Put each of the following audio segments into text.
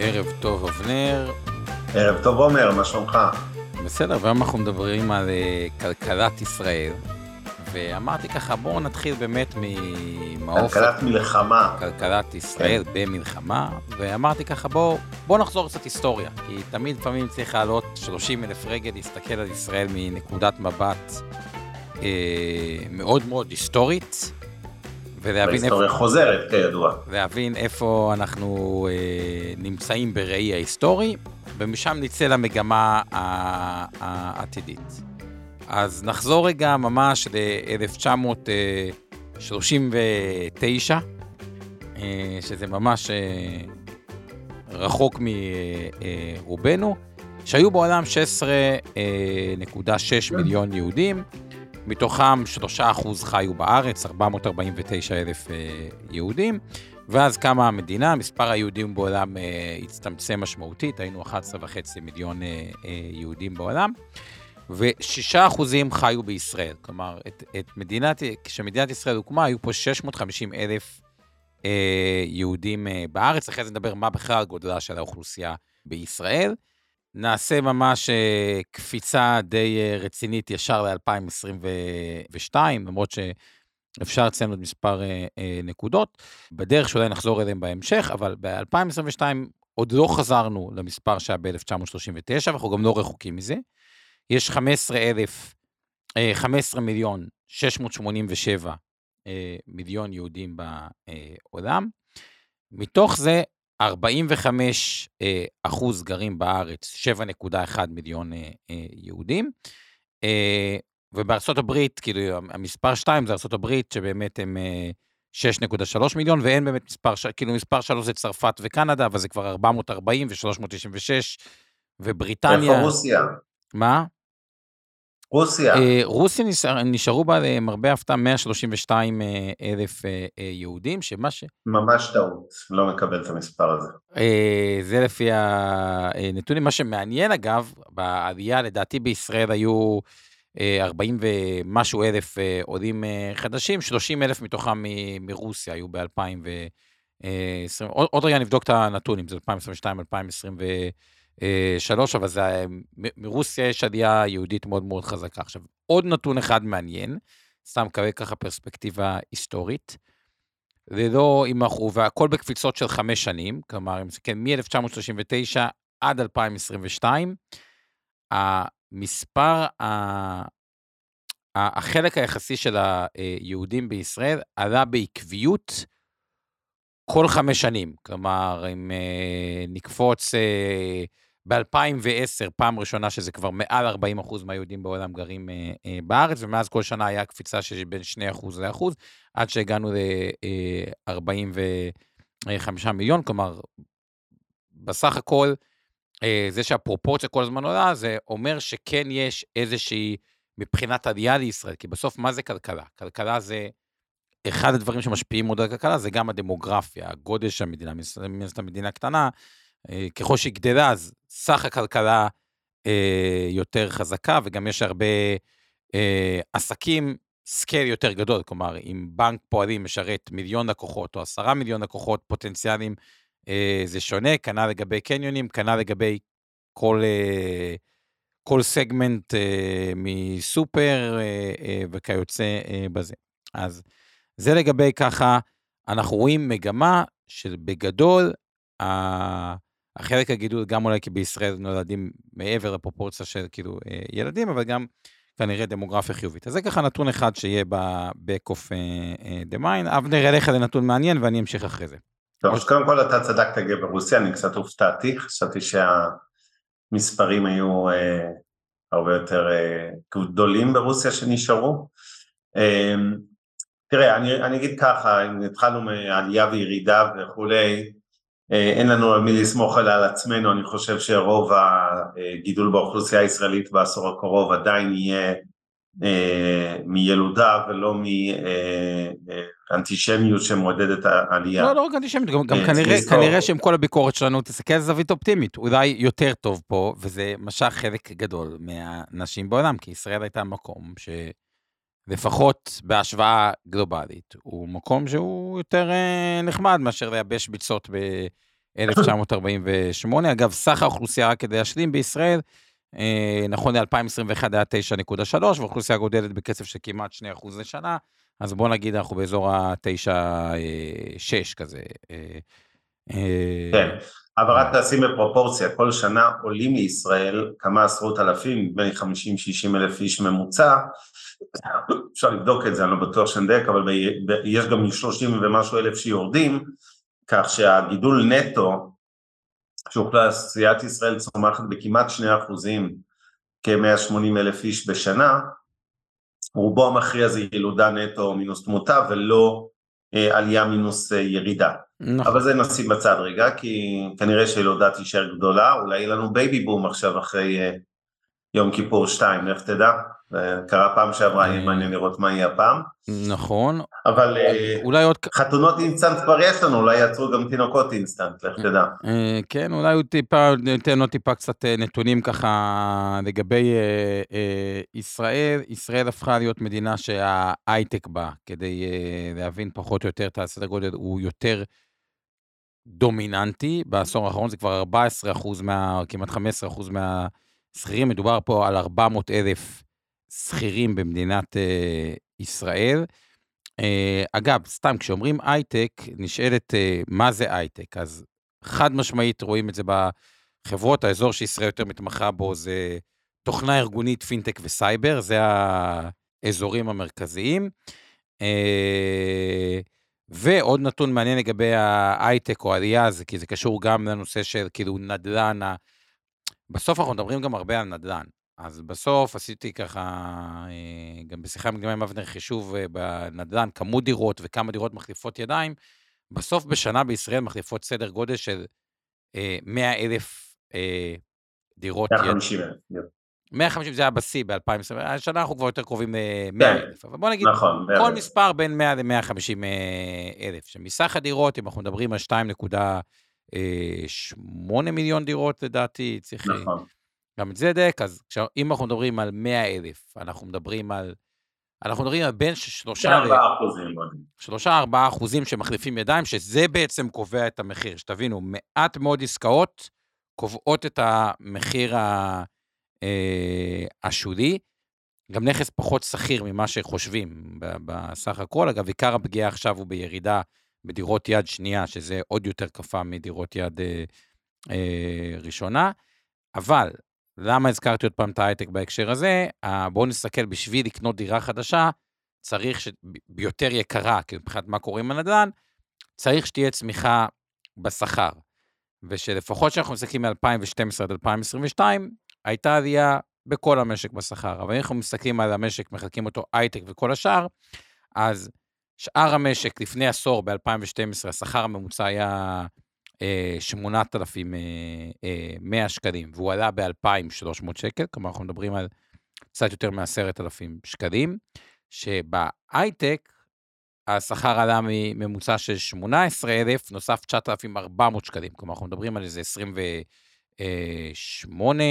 ערב טוב אבנר. ערב טוב עומר, מה שלומך? בסדר, והיום אנחנו מדברים על uh, כלכלת ישראל. ואמרתי ככה, בואו נתחיל באמת ממעוף... כלכלת מלחמה. כלכלת ישראל כן. במלחמה, ואמרתי ככה, בואו בוא נחזור קצת היסטוריה, כי תמיד לפעמים צריך לעלות 30 אלף רגל, להסתכל על ישראל מנקודת מבט אה, מאוד מאוד היסטורית. ולהבין איפה... חוזרת, כידוע. להבין איפה אנחנו אה, נמצאים בראי ההיסטורי, ומשם נצא למגמה העתידית. אז נחזור רגע ממש ל-1939, אה, שזה ממש אה, רחוק מרובנו, שהיו בעולם 16.6 מיליון יהודים, מתוכם 3% חיו בארץ, 449 אלף אה, יהודים, ואז קמה המדינה, מספר היהודים בעולם הצטמצם משמעותית, היינו 11.5 מיליון יהודים בעולם. ושישה אחוזים חיו בישראל. כלומר, את, את מדינת, כשמדינת ישראל הוקמה, היו פה 650 אלף אה, יהודים אה, בארץ. אחרי זה נדבר מה בכלל גודלה של האוכלוסייה בישראל. נעשה ממש אה, קפיצה די אה, רצינית ישר ל-2022, למרות שאפשר לציין עוד מספר אה, נקודות. בדרך שאולי נחזור אליהם בהמשך, אבל ב-2022 עוד לא חזרנו למספר שהיה ב-1939, ואנחנו גם לא רחוקים מזה. יש 15 אלף, 15 אה, מיליון 687 אה, מיליון יהודים בעולם. מתוך זה 45 אה, אחוז גרים בארץ, 7.1 מיליון יהודים. ובארצות הברית, כאילו, המספר 2 זה ארצות הברית, שבאמת הם 6.3 מיליון, ואין באמת מספר, כאילו מספר 3 זה צרפת וקנדה, אבל זה כבר 440 ו-396, ובריטניה... איפה רוסיה? מה? רוסיה. אה, רוסיה נשאר, נשארו בה למרבה הפתעה 132 אה, אלף אה, יהודים, שמה ש... ממש טעות, לא מקבל את המספר הזה. זה לפי הנתונים. מה שמעניין אגב, בעלייה לדעתי בישראל היו 40 ומשהו אלף עולים חדשים, 30 אלף מתוכם מרוסיה היו ב-2020. עוד, רגע נבדוק את הנתון, אם זה 2022, 2020. אה, שלוש, אבל זה, מרוסיה יש עלייה יהודית מאוד מאוד חזקה. עכשיו, עוד נתון אחד מעניין, סתם כרגע ככה פרספקטיבה היסטורית. זה לא אם אנחנו, והכל בקפיצות של חמש שנים, כלומר, אם זה כן, מ-1939 עד 2022, המספר, החלק היחסי של היהודים בישראל עלה בעקביות כל חמש שנים. כלומר, אם אה, נקפוץ אה, ב-2010, פעם ראשונה שזה כבר מעל 40 אחוז מהיהודים בעולם גרים אה, אה, בארץ, ומאז כל שנה היה קפיצה של בין 2 אחוז ל-1%, עד שהגענו ל-45 אה, מיליון, כלומר, בסך הכל, אה, זה שהפרופורציה כל הזמן עולה, זה אומר שכן יש איזושהי, מבחינת עלייה לישראל, כי בסוף מה זה כלכלה? כלכלה זה... אחד הדברים שמשפיעים מאוד על הכלכלה זה גם הדמוגרפיה, הגודל של המדינה, מן הסתם מדינה קטנה, ככל שהיא גדלה, אז סך הכלכלה אה, יותר חזקה, וגם יש הרבה אה, עסקים, scale יותר גדול, כלומר, אם בנק פועלים משרת מיליון לקוחות או עשרה מיליון לקוחות פוטנציאליים, זה שונה, כנ"ל לגבי קניונים, כנ"ל לגבי כל, כל סגמנט מסופר וכיוצא בזה. אז זה לגבי ככה, אנחנו רואים מגמה של בגדול, החלק הגידול, גם אולי כי בישראל נולדים מעבר לפרופורציה של כאילו אה, ילדים, אבל גם כנראה דמוגרפיה חיובית. אז זה ככה נתון אחד שיהיה ב-back of אה, אה, the mind. אבנר, אליך זה נתון מעניין ואני אמשיך אחרי זה. טוב, אז קודם כל אתה צדקת ברוסיה, אני קצת הופתעתי, חשבתי שהמספרים היו אה, הרבה יותר אה, גדולים ברוסיה שנשארו. אה, תראה, אני, אני אגיד ככה, אם התחלנו מעלייה וירידה וכולי, אין לנו על מי לסמוך על עצמנו, אני חושב שרוב הגידול באוכלוסייה הישראלית בעשור הקרוב עדיין יהיה אה, מילודה ולא מאנטישמיות שמעודדת העלייה. לא, לא רק אנטישמיות, גם, גם כנראה, כנראה שעם כל הביקורת שלנו תסתכל על זווית אופטימית, אולי יותר טוב פה, וזה משך חלק גדול מהנשים בעולם, כי ישראל הייתה מקום ש... לפחות בהשוואה גלובלית, הוא מקום שהוא יותר אה, נחמד מאשר לייבש ביצות ב-1948. אגב, סך האוכלוסייה, רק כדי להשלים בישראל, אה, נכון ל-2021 היה 9.3, והאוכלוסייה גודלת בקצב של כמעט 2% לשנה, אז בוא נגיד אנחנו באזור ה-9.6 כזה. אה, אה, כן, אבל רק תשים בפרופורציה, כל שנה עולים מישראל כמה עשרות אלפים, לי 50-60 אלף איש ממוצע, אפשר לבדוק את זה, אני לא בטוח שנדייק, אבל יש גם 30 ומשהו אלף שיורדים, כך שהגידול נטו שאוכלוסיית ישראל צומחת בכמעט 2 אחוזים, כ-180 אלף איש בשנה, רובו המכריע זה ילודה נטו מינוס תמותה ולא אה, עלייה מינוס אה, ירידה. נכון. אבל זה נשים בצד רגע, כי כנראה שילודה תישאר גדולה, אולי יהיה לנו בייבי בום עכשיו אחרי אה, יום כיפור 2, לך תדע. קרה פעם שעברה, יהיה מעניין לראות מה יהיה הפעם. נכון. אבל אה, אולי עוד... חתונות אינסטנט כבר יש לנו, אולי יעצרו גם תינוקות אינסטנט, לך תדע. אה, כן, אולי הוא טיפה, ניתן עוד טיפה קצת אה, נתונים ככה לגבי ישראל. ישראל הפכה להיות מדינה שההייטק בה, כדי להבין פחות או יותר את הסדר גודל, הוא יותר... דומיננטי, בעשור האחרון זה כבר 14 אחוז מה... כמעט 15 אחוז מהשכירים, מדובר פה על 400 אלף שכירים במדינת uh, ישראל. Uh, אגב, סתם, כשאומרים הייטק, נשאלת אה, מה זה הייטק, אז חד משמעית רואים את זה בחברות, האזור שישראל יותר מתמחה בו זה תוכנה ארגונית, פינטק וסייבר, זה האזורים המרכזיים. אה, ועוד נתון מעניין לגבי ההייטק או העלייה, זה כי זה קשור גם לנושא של כאילו נדל"ן, בסוף אנחנו מדברים גם הרבה על נדל"ן. אז בסוף עשיתי ככה, אה, גם בשיחה מקדימה עם אבנר חישוב אה, בנדל"ן, כמות דירות וכמה דירות מחליפות ידיים, בסוף בשנה בישראל מחליפות סדר גודל של 100 אה, אלף דירות. 150 אלף. 150 זה היה בשיא ב-2020, השנה אנחנו כבר יותר קרובים ל-100 כן, אלף, אבל בוא נגיד, נכון, כל מספר בין 100 ל-150 אלף, שמסך הדירות, אם אנחנו מדברים על 2.8 מיליון דירות לדעתי, צריך... נכון. גם את זה דק, אז אם אנחנו מדברים על 100 אלף, אנחנו מדברים על... אנחנו מדברים על בין שלושה... ארבעה אחוזים. שלושה, ארבעה אחוזים שמחליפים ידיים, שזה בעצם קובע את המחיר. שתבינו, מעט מאוד עסקאות קובעות את המחיר ה, אה, השולי. גם נכס פחות שכיר ממה שחושבים בסך הכל. אגב, עיקר הפגיעה עכשיו הוא בירידה בדירות יד שנייה, שזה עוד יותר קפה מדירות יד אה, אה, ראשונה. אבל למה הזכרתי עוד פעם את ההייטק בהקשר הזה? בואו נסתכל, בשביל לקנות דירה חדשה, צריך שביותר יקרה, כי מבחינת מה קורה עם הנדל"ן, צריך שתהיה צמיחה בשכר. ושלפחות כשאנחנו מסתכלים מ-2012 עד 2022, הייתה עלייה בכל המשק בשכר. אבל אם אנחנו מסתכלים על המשק, מחלקים אותו הייטק וכל השאר, אז שאר המשק לפני עשור, ב-2012, השכר הממוצע היה 8,100 אה, אה, שקלים, והוא עלה ב-2,300 שקל, כלומר אנחנו מדברים על קצת יותר מ-10,000 שקלים, שבהייטק השכר עלה מממוצע של 18,000, נוסף 9,400 שקלים, כלומר אנחנו מדברים על איזה 28,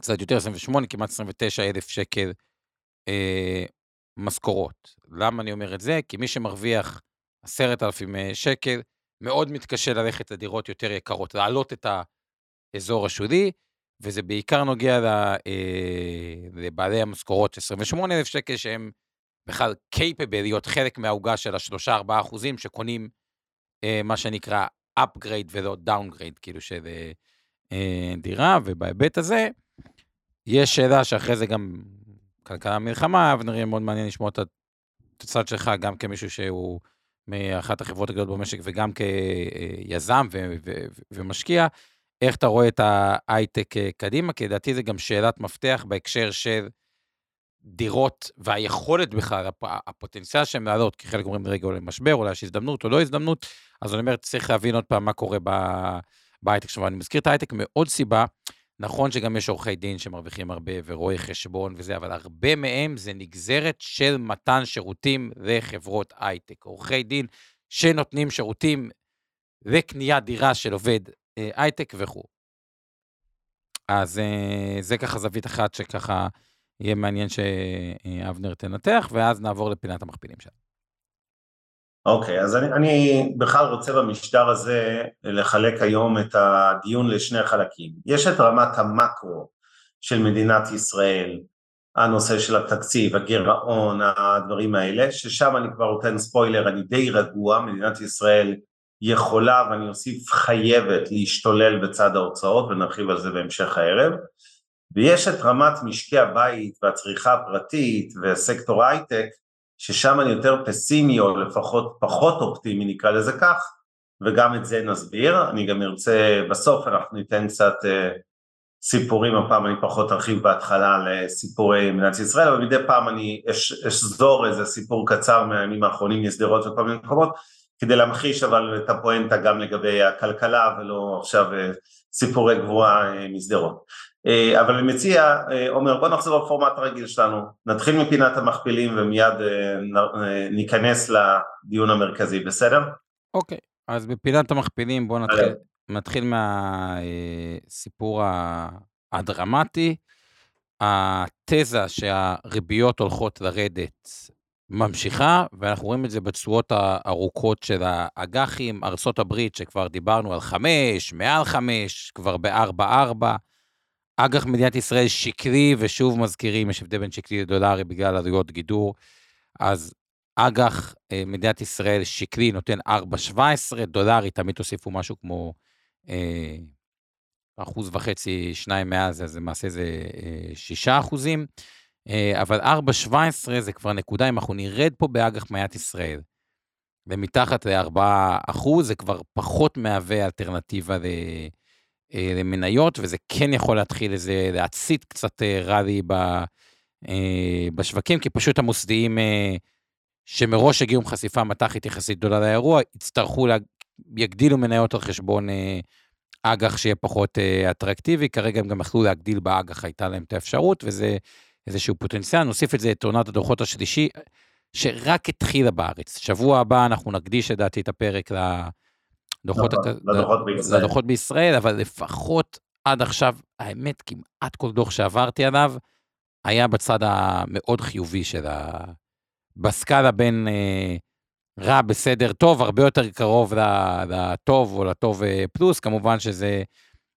קצת יותר 28, כמעט 29,000 שקל אה, משכורות. למה אני אומר את זה? כי מי שמרוויח 10,000 שקל, מאוד מתקשה ללכת לדירות יותר יקרות, להעלות את האזור השולי, וזה בעיקר נוגע אה, לבעלי המשכורות 28,000 שקל, שהם בכלל קייפבל להיות חלק מהעוגה של ה-3-4 אחוזים שקונים אה, מה שנקרא upgrade ולא downgrade, כאילו של אה, דירה, ובהיבט הזה, יש שאלה שאחרי זה גם כלכלה מלחמה, אבנר יהיה מאוד מעניין לשמוע את הצד שלך, גם כמישהו שהוא מאחת החברות הגדולות במשק וגם כיזם ו- ו- ומשקיע, איך אתה רואה את ההייטק אה, קדימה? כי לדעתי זה גם שאלת מפתח בהקשר של דירות והיכולת בכלל, הפ, הפוטנציאל שהן לעלות, כי חלק אומרים רגע אולי משבר, אולי יש הזדמנות או לא הזדמנות, אז אני אומר, צריך להבין עוד פעם מה קורה בהייטק. עכשיו, אני מזכיר את ההייטק מעוד סיבה, נכון שגם יש עורכי דין שמרוויחים הרבה ורואי חשבון וזה, אבל הרבה מהם זה נגזרת של מתן שירותים לחברות הייטק. עורכי דין שנותנים שירותים לקניית דירה של עובד אה, הייטק וכו'. אז אה, זה ככה זווית אחת שככה יהיה מעניין שאבנר תנתח, ואז נעבור לפינת המכפילים שלנו. אוקיי, okay, אז אני, אני בכלל רוצה במשטר הזה לחלק היום את הדיון לשני חלקים. יש את רמת המקרו של מדינת ישראל, הנושא של התקציב, הגירעון, הדברים האלה, ששם אני כבר נותן ספוילר, אני די רגוע, מדינת ישראל יכולה ואני אוסיף חייבת להשתולל בצד ההוצאות ונרחיב על זה בהמשך הערב. ויש את רמת משקי הבית והצריכה הפרטית וסקטור הייטק, ששם אני יותר פסימי או לפחות פחות אופטימי נקרא לזה כך, וגם את זה נסביר. אני גם ארצה, בסוף אנחנו ניתן קצת uh, סיפורים, הפעם אני פחות ארחיב בהתחלה לסיפורי מדינת ישראל, אבל מדי פעם אני אשזור איזה סיפור קצר מהימים האחרונים משדרות וכל מיני מקומות, כדי להמחיש אבל את הפואנטה גם לגבי הכלכלה ולא עכשיו uh, סיפורי גבוהה uh, משדרות. אה, אבל אני מציע, אה, עומר, בוא נחזור לפורמט הרגיל שלנו, נתחיל מפינת המכפילים ומיד אה, ניכנס לדיון המרכזי, בסדר? אוקיי, אז בפינת המכפילים בוא נתחיל, נתחיל מהסיפור הדרמטי. התזה שהריביות הולכות לרדת ממשיכה, ואנחנו רואים את זה בתשואות הארוכות של האג"חים, ארה"ב שכבר דיברנו על חמש, מעל חמש, כבר בארבע-ארבע. אג"ח מדינת ישראל שקרי, ושוב מזכירים, יש הבדל בין שקרי לדולרי בגלל עלויות גידור, אז אג"ח אה, מדינת ישראל שקרי נותן 4.17, דולרי תמיד תוסיפו משהו כמו אה, אחוז וחצי, שניים מאז, אז למעשה זה אה, שישה אחוזים, אה, אבל 4.17 זה כבר נקודה, אם אנחנו נרד פה באג"ח מדינת ישראל, ומתחת ל-4 אחוז, זה כבר פחות מהווה אלטרנטיבה ל... אה, למניות, וזה כן יכול להתחיל איזה, להצית קצת אה, ראלי אה, בשווקים, כי פשוט המוסדיים שמראש הגיעו עם חשיפה מתחת יחסית גדולה לאירוע, יצטרכו, לה, יגדילו מניות על חשבון אג"ח שיהיה פחות אטרקטיבי, כרגע הם גם יכלו להגדיל באג"ח, הייתה להם את האפשרות, וזה איזשהו פוטנציאל. נוסיף את זה את עונת הדוחות השלישי, שרק התחילה בארץ. שבוע הבא אנחנו נקדיש לדעתי את הפרק ל... לדוחות, נכון, הק... לדוחות, בישראל. לדוחות בישראל, אבל לפחות עד עכשיו, האמת, כמעט כל דוח שעברתי עליו, היה בצד המאוד חיובי של ה... בסקאלה בין אה, רע, בסדר, טוב, הרבה יותר קרוב לטוב או לטוב אה, פלוס, כמובן שזה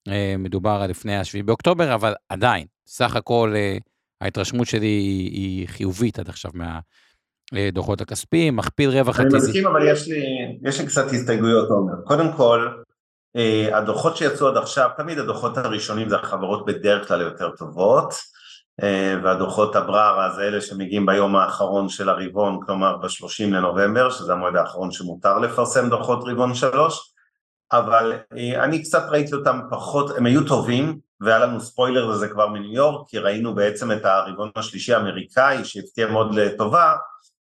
אה, מדובר על לפני ה-7 באוקטובר, אבל עדיין, סך הכל אה, ההתרשמות שלי היא, היא חיובית עד עכשיו מה... דוחות הכספיים, מכפיל רווח. אני מסכים, אבל יש לי, יש לי קצת הסתייגויות, עומר. קודם כל, אה, הדוחות שיצאו עד עכשיו, תמיד הדוחות הראשונים זה החברות בדרך כלל יותר טובות, אה, והדוחות הבררה זה אלה שמגיעים ביום האחרון של הרבעון, כלומר ב-30 לנובמבר, שזה המועד האחרון שמותר לפרסם דוחות רבעון שלוש, אבל אה, אני קצת ראיתי אותם פחות, הם היו טובים, והיה לנו ספוילר לזה כבר מניו יורק, כי ראינו בעצם את הרבעון השלישי האמריקאי שהפתיע מאוד לטובה,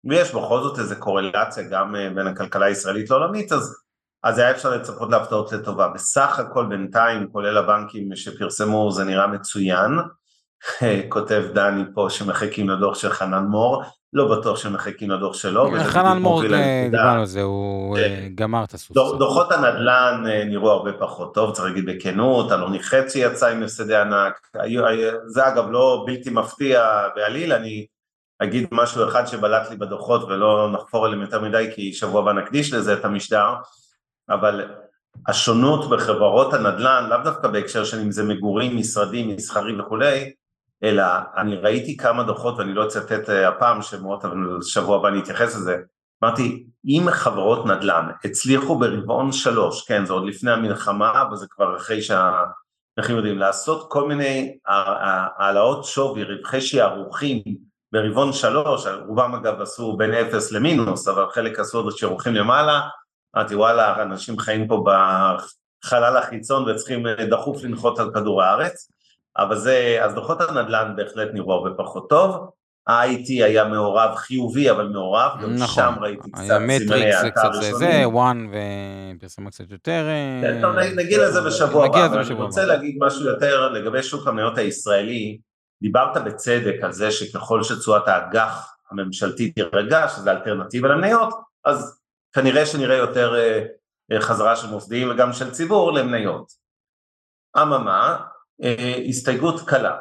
ויש בכל זאת איזו קורלציה גם אה, בין הכלכלה הישראלית לעולמית, אז, אז היה אפשר לצפות להפתעות לטובה. בסך הכל בינתיים, כולל הבנקים שפרסמו, זה נראה מצוין. כותב דני פה שמחכים לדוח של חנן מור, לא בטוח שמחכים לדוח שלו. חנן מור, אה, דיברנו על זה, הוא אה, גמר את הסוס. דוחות הנדל"ן נראו הרבה פחות טוב, צריך להגיד בכנות, אלוני חצי יצא עם הפסדי ענק, זה אגב לא בלתי מפתיע בעליל, אני אגיד משהו אחד שבלט לי בדוחות ולא נחפור עליהם יותר מדי כי שבוע הבא נקדיש לזה את המשדר, אבל השונות בחברות הנדל"ן, לאו דווקא בהקשר של אם זה מגורים, משרדים, מסחרי וכולי, אלא אני ראיתי כמה דוחות ואני לא אצטט אה, הפעם שמות, אבל שבוע הבא אני אתייחס לזה, אמרתי, אם חברות נדל"ן הצליחו ברבעון שלוש, כן, זה עוד לפני המלחמה, וזה כבר אחרי שהנכים יודעים, לעשות כל מיני העלאות שווי, רווחי שערוכים, ברבעון שלוש, רובם אגב עשו בין אפס למינוס, אבל חלק עשו עוד שירוכים למעלה, אמרתי וואלה, אנשים חיים פה בחלל החיצון וצריכים דחוף לנחות על כדור הארץ, אבל זה, אז דוחות הנדל"ן בהחלט נראו הרבה פחות טוב, ה-IT היה מעורב חיובי, אבל מעורב, גם נכון. שם ראיתי קצת סימני האתר ראשונים. זה, וואן ופרסמה קצת יותר... כן, טוב, נגיע לזה בשבוע הבא, אבל אני רוצה להגיד משהו יותר לגבי שוק המניות הישראלי. דיברת בצדק על זה שככל שתשואת האג"ח הממשלתית תירגע, שזה אלטרנטיבה למניות, אז כנראה שנראה יותר אה, אה, חזרה של מוסדיים וגם של ציבור למניות. אממה, אה, הסתייגות קלה.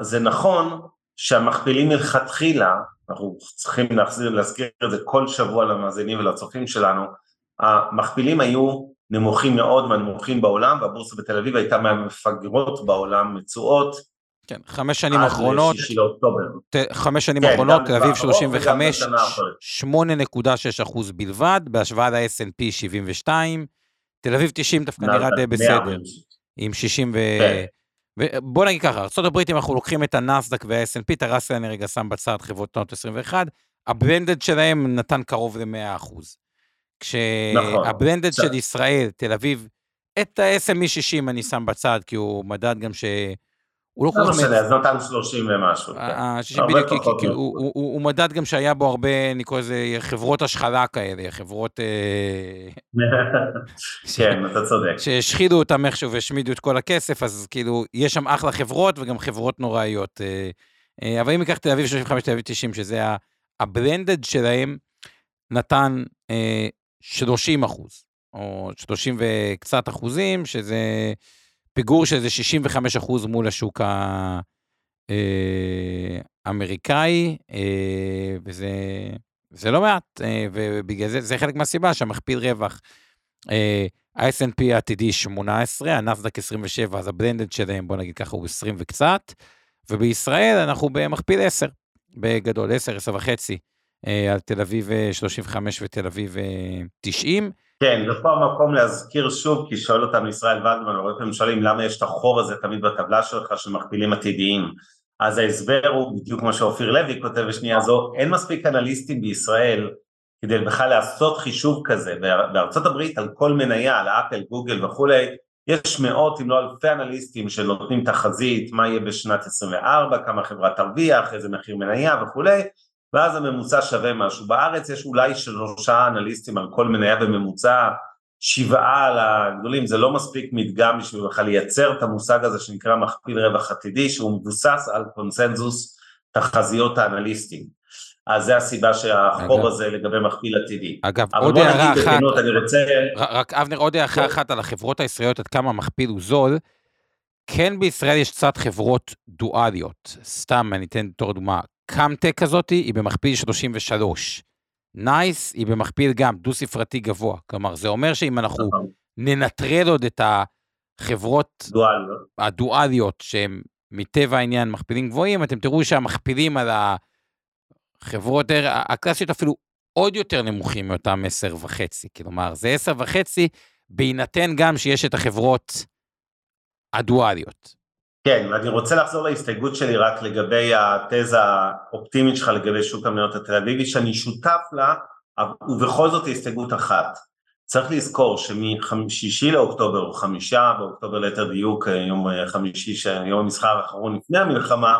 זה נכון שהמכפילים מלכתחילה, אנחנו צריכים להחזיר, להזכיר את זה כל שבוע למאזינים ולצופים שלנו, המכפילים היו נמוכים מאוד מהנמוכים בעולם והבורסה בתל אביב הייתה מהמפגרות בעולם מתשואות כן, חמש שנים אחרונות, חמש שנים כן, אחרונות, תל אביב 35, 8.6 אחוז בלבד, בהשוואה ל-S&P 72, תל אביב 90 דווקא נראה די בסדר, עם 60 ו... כן. בוא נגיד ככה, ארה"ב אם אנחנו לוקחים את הנסדק וה-S&P, את הראסל אני רגע שם בצד חברות טונות 21, הבלנדד שלהם נתן קרוב ל-100 אחוז. כשהבלנדד נכון. של ישראל, תל אביב, את ה-SME 60 אני שם בצד, כי הוא מדד גם ש... הוא לא כל כך... לא משנה, אז נתן 30 ומשהו. כן. בדיוק, כי הוא מדד גם שהיה בו הרבה, אני קורא לזה חברות השחלה כאלה, חברות... אה, כן, אתה צודק. שהשחידו אותם איכשהו והשמידו את כל הכסף, אז כאילו, יש שם אחלה חברות וגם חברות נוראיות. אה, אה, אבל אם ניקח תל אביב 35, תל אביב 90, שזה הבלנדד שלהם, נתן 30 אחוז, או 30 וקצת אחוזים, שזה... פיגור של איזה 65 אחוז מול השוק האמריקאי, אה, אה, וזה זה לא מעט, אה, ובגלל זה, זה חלק מהסיבה שהמכפיל רווח. ה-S&P העתידי 18, הנסדק 27, אז הבלנדד שלהם, בוא נגיד ככה, הוא 20 וקצת, ובישראל אנחנו במכפיל 10, בגדול, 10, 10 וחצי, על תל אביב 35 ותל אביב 90. כן, ופה המקום להזכיר שוב, כי שואל אותנו ישראל ולדמן, הרבה פעמים שואלים למה יש את החור הזה תמיד בטבלה שלך של מכפילים עתידיים. אז ההסבר הוא בדיוק כמו שאופיר לוי כותב בשנייה זו, אין מספיק אנליסטים בישראל כדי בכלל לעשות חישוב כזה. בארצות הברית על כל מניה, על אפל, גוגל וכולי, יש מאות אם לא אלפי אנליסטים שנותנים תחזית, מה יהיה בשנת 24, כמה חברה תרוויח, איזה מחיר מניה וכולי, ואז הממוצע שווה משהו. בארץ יש אולי שלושה אנליסטים על כל מניה בממוצע, שבעה על הגדולים, זה לא מספיק מדגם בשביל בכלל לייצר את המושג הזה שנקרא מכפיל רווח עתידי, שהוא מבוסס על קונסנזוס תחזיות האנליסטים. אז זה הסיבה שהחוב אגב, הזה לגבי מכפיל עתידי. אגב, עוד הערה אחת, אני רוצה... רק אבנר, עוד הערה אחת על החברות הישראליות, עד כמה המכפיל הוא זול. כן בישראל יש קצת חברות דואליות, סתם אני אתן בתור דוגמה, קאמטק כזאת היא במכפיל 33. נייס היא במכפיל גם דו-ספרתי גבוה. כלומר, זה אומר שאם אנחנו נכון. ננטרל עוד את החברות דואליות. הדואליות, שהן מטבע העניין מכפילים גבוהים, אתם תראו שהמכפילים על החברות הקלאסיות אפילו עוד יותר נמוכים מאותם 10 וחצי. כלומר, זה 10 וחצי בהינתן גם שיש את החברות הדואליות. כן, ואני רוצה לחזור להסתייגות שלי רק לגבי התזה האופטימית שלך לגבי שוק המניות התל אביבי, שאני שותף לה, ובכל זאת הסתייגות אחת. צריך לזכור שמשישי לאוקטובר, או חמישה באוקטובר ליתר דיוק, יום חמישי, יום המסחר האחרון לפני המלחמה,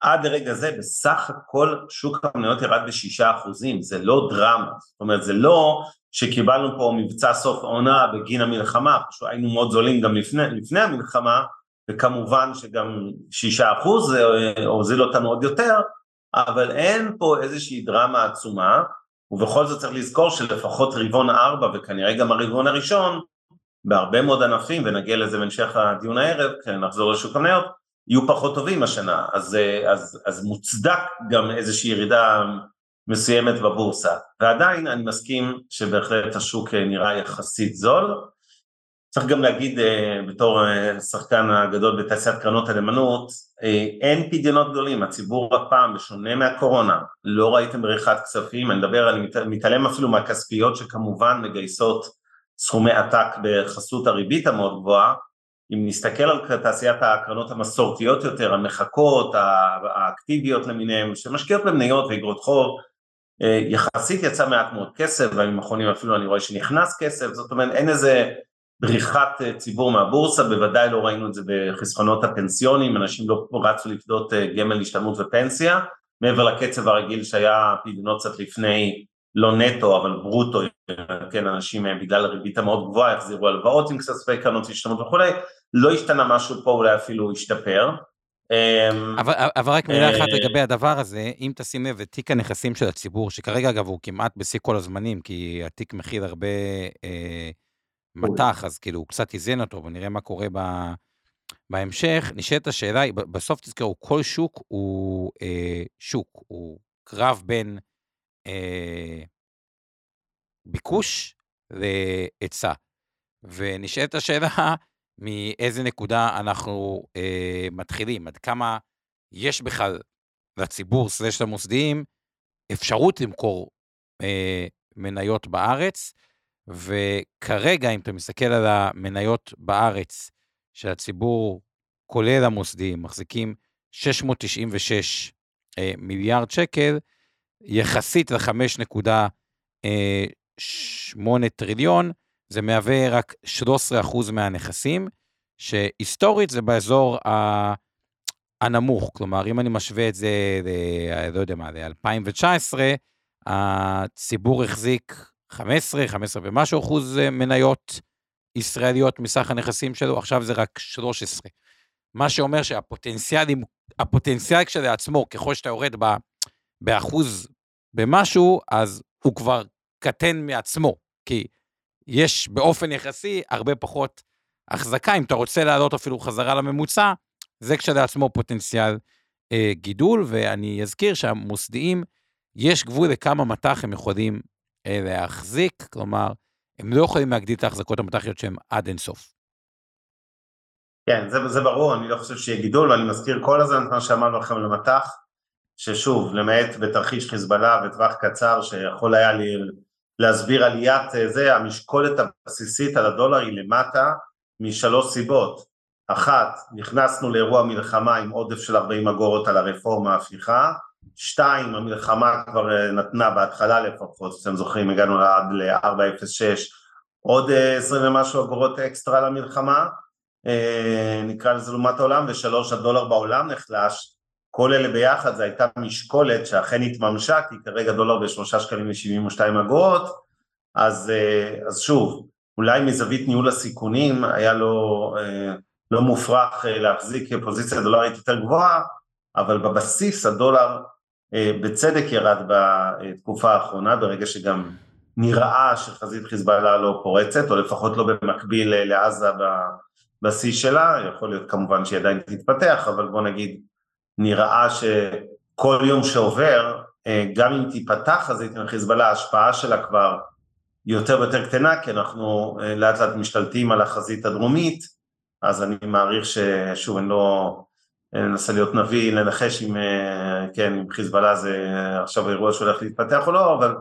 עד לרגע זה בסך הכל שוק המניות ירד בשישה אחוזים, זה לא דרמה, זאת אומרת זה לא שקיבלנו פה מבצע סוף עונה בגין המלחמה, פשוט היינו מאוד זולים גם לפני, לפני המלחמה, וכמובן שגם שישה אחוז זה הוזיל אותנו עוד יותר, אבל אין פה איזושהי דרמה עצומה, ובכל זאת צריך לזכור שלפחות רבעון ארבע וכנראה גם הרבעון הראשון, בהרבה מאוד ענפים, ונגיע לזה בהמשך הדיון הערב, כשנחזור לשוק המניות, יהיו פחות טובים השנה, אז, אז, אז מוצדק גם איזושהי ירידה מסוימת בבורסה, ועדיין אני מסכים שבהחלט השוק נראה יחסית זול, צריך גם להגיד אה, בתור אה, שחקן הגדול בתעשיית קרנות הנאמנות, אה, אין פדיונות גדולים, הציבור הפעם, בשונה מהקורונה, לא ראיתם בריחת כספים, אני מדבר, אני מתעלם אפילו מהכספיות שכמובן מגייסות סכומי עתק בחסות הריבית המאוד גבוהה, אם נסתכל על תעשיית הקרנות המסורתיות יותר, המחקות, האקטיביות למיניהן, שמשקיעות במניות ואגרות חוב, יחסית יצא מעט מאוד כסף, והימים האחרונים אפילו אני רואה שנכנס כסף, זאת אומרת אין איזה בריחת ציבור מהבורסה, בוודאי לא ראינו את זה בחסכונות הפנסיונים, אנשים לא רצו לפדות גמל השתלמות ופנסיה, מעבר לקצב הרגיל שהיה פדיונות קצת לפני, לא נטו אבל ברוטו, כן, אנשים בגלל הריבית המאוד גבוהה החזירו הלוואות עם כספי קרנות השתלמות וכולי, לא השתנה משהו פה, אולי אפילו השתפר. אמ, אבל, אבל רק מילה אחת אה, לגבי הדבר הזה, אם תשים לב, תיק הנכסים של הציבור, שכרגע אגב הוא כמעט בשיא כל הזמנים, כי התיק מכיל הרבה אה, מטח, אז כאילו הוא קצת איזן אותו, ונראה מה קורה ב, בהמשך. נשאלת השאלה, בסוף תזכרו, כל שוק הוא אה, שוק, הוא קרב בין אה, ביקוש להיצע. ונשאלת השאלה, מאיזה נקודה אנחנו אה, מתחילים, עד כמה יש בכלל לציבור, סלש למוסדיים, אפשרות למכור אה, מניות בארץ, וכרגע, אם אתה מסתכל על המניות בארץ של הציבור, כולל המוסדיים, מחזיקים 696 אה, מיליארד שקל, יחסית ל-5.8 אה, טריליון, זה מהווה רק 13% מהנכסים, שהיסטורית זה באזור ה... הנמוך, כלומר, אם אני משווה את זה, ל... לא יודע מה, ל-2019, הציבור החזיק 15, 15 ומשהו אחוז מניות ישראליות מסך הנכסים שלו, עכשיו זה רק 13. מה שאומר שהפוטנציאל, הפוטנציאל כשלעצמו, ככל שאתה יורד ב, באחוז במשהו, אז הוא כבר קטן מעצמו, כי יש באופן יחסי הרבה פחות החזקה, אם אתה רוצה לעלות אפילו חזרה לממוצע, זה כשלעצמו פוטנציאל אה, גידול, ואני אזכיר שהמוסדיים, יש גבול לכמה מטח הם יכולים אה, להחזיק, כלומר, הם לא יכולים להגדיל את ההחזקות המטחיות שהם עד אינסוף. כן, זה, זה ברור, אני לא חושב שיהיה גידול, ואני מזכיר כל הזמן את מה שאמרנו לכם על המטח, ששוב, למעט בתרחיש חיזבאללה בטווח קצר, שיכול היה לי להסביר עליית אה, זה, המשקולת הבסיסית על הדולר היא למטה משלוש סיבות. אחת, נכנסנו לאירוע מלחמה עם עודף של 40 אגורות על הרפורמה ההפיכה, שתיים, המלחמה כבר אה, נתנה בהתחלה לפחות, אתם זוכרים, הגענו עד ל-406, עוד 20 אה, ומשהו אגורות אקסטרה למלחמה, נקרא לזה לעומת העולם, ושלוש, הדולר בעולם נחלש, כל אלה ביחד זו הייתה משקולת שאכן התממשה, כי כרגע דולר בשלושה שקלים ושבעים ושתיים אגורות, אז, אה, אז שוב, אולי מזווית ניהול הסיכונים היה לו אה, לא מופרך אה, להחזיק פוזיציה דולרית יותר גבוהה, אבל בבסיס הדולר בצדק ירד בתקופה האחרונה, ברגע שגם נראה שחזית חיזבאללה לא פורצת, או לפחות לא במקביל לעזה בשיא שלה, יכול להיות כמובן שהיא עדיין תתפתח, אבל בוא נגיד נראה שכל יום שעובר, אה, גם אם תיפתח חזית עם חיזבאללה, ההשפעה שלה כבר יותר ויותר קטנה, כי אנחנו אה, לאט לאט משתלטים על החזית הדרומית, אז אני מעריך ששוב, אני לא אנסה להיות נביא, לנחש אם, אה, כן, אם חיזבאללה זה עכשיו אירוע שהולך להתפתח או לא, אבל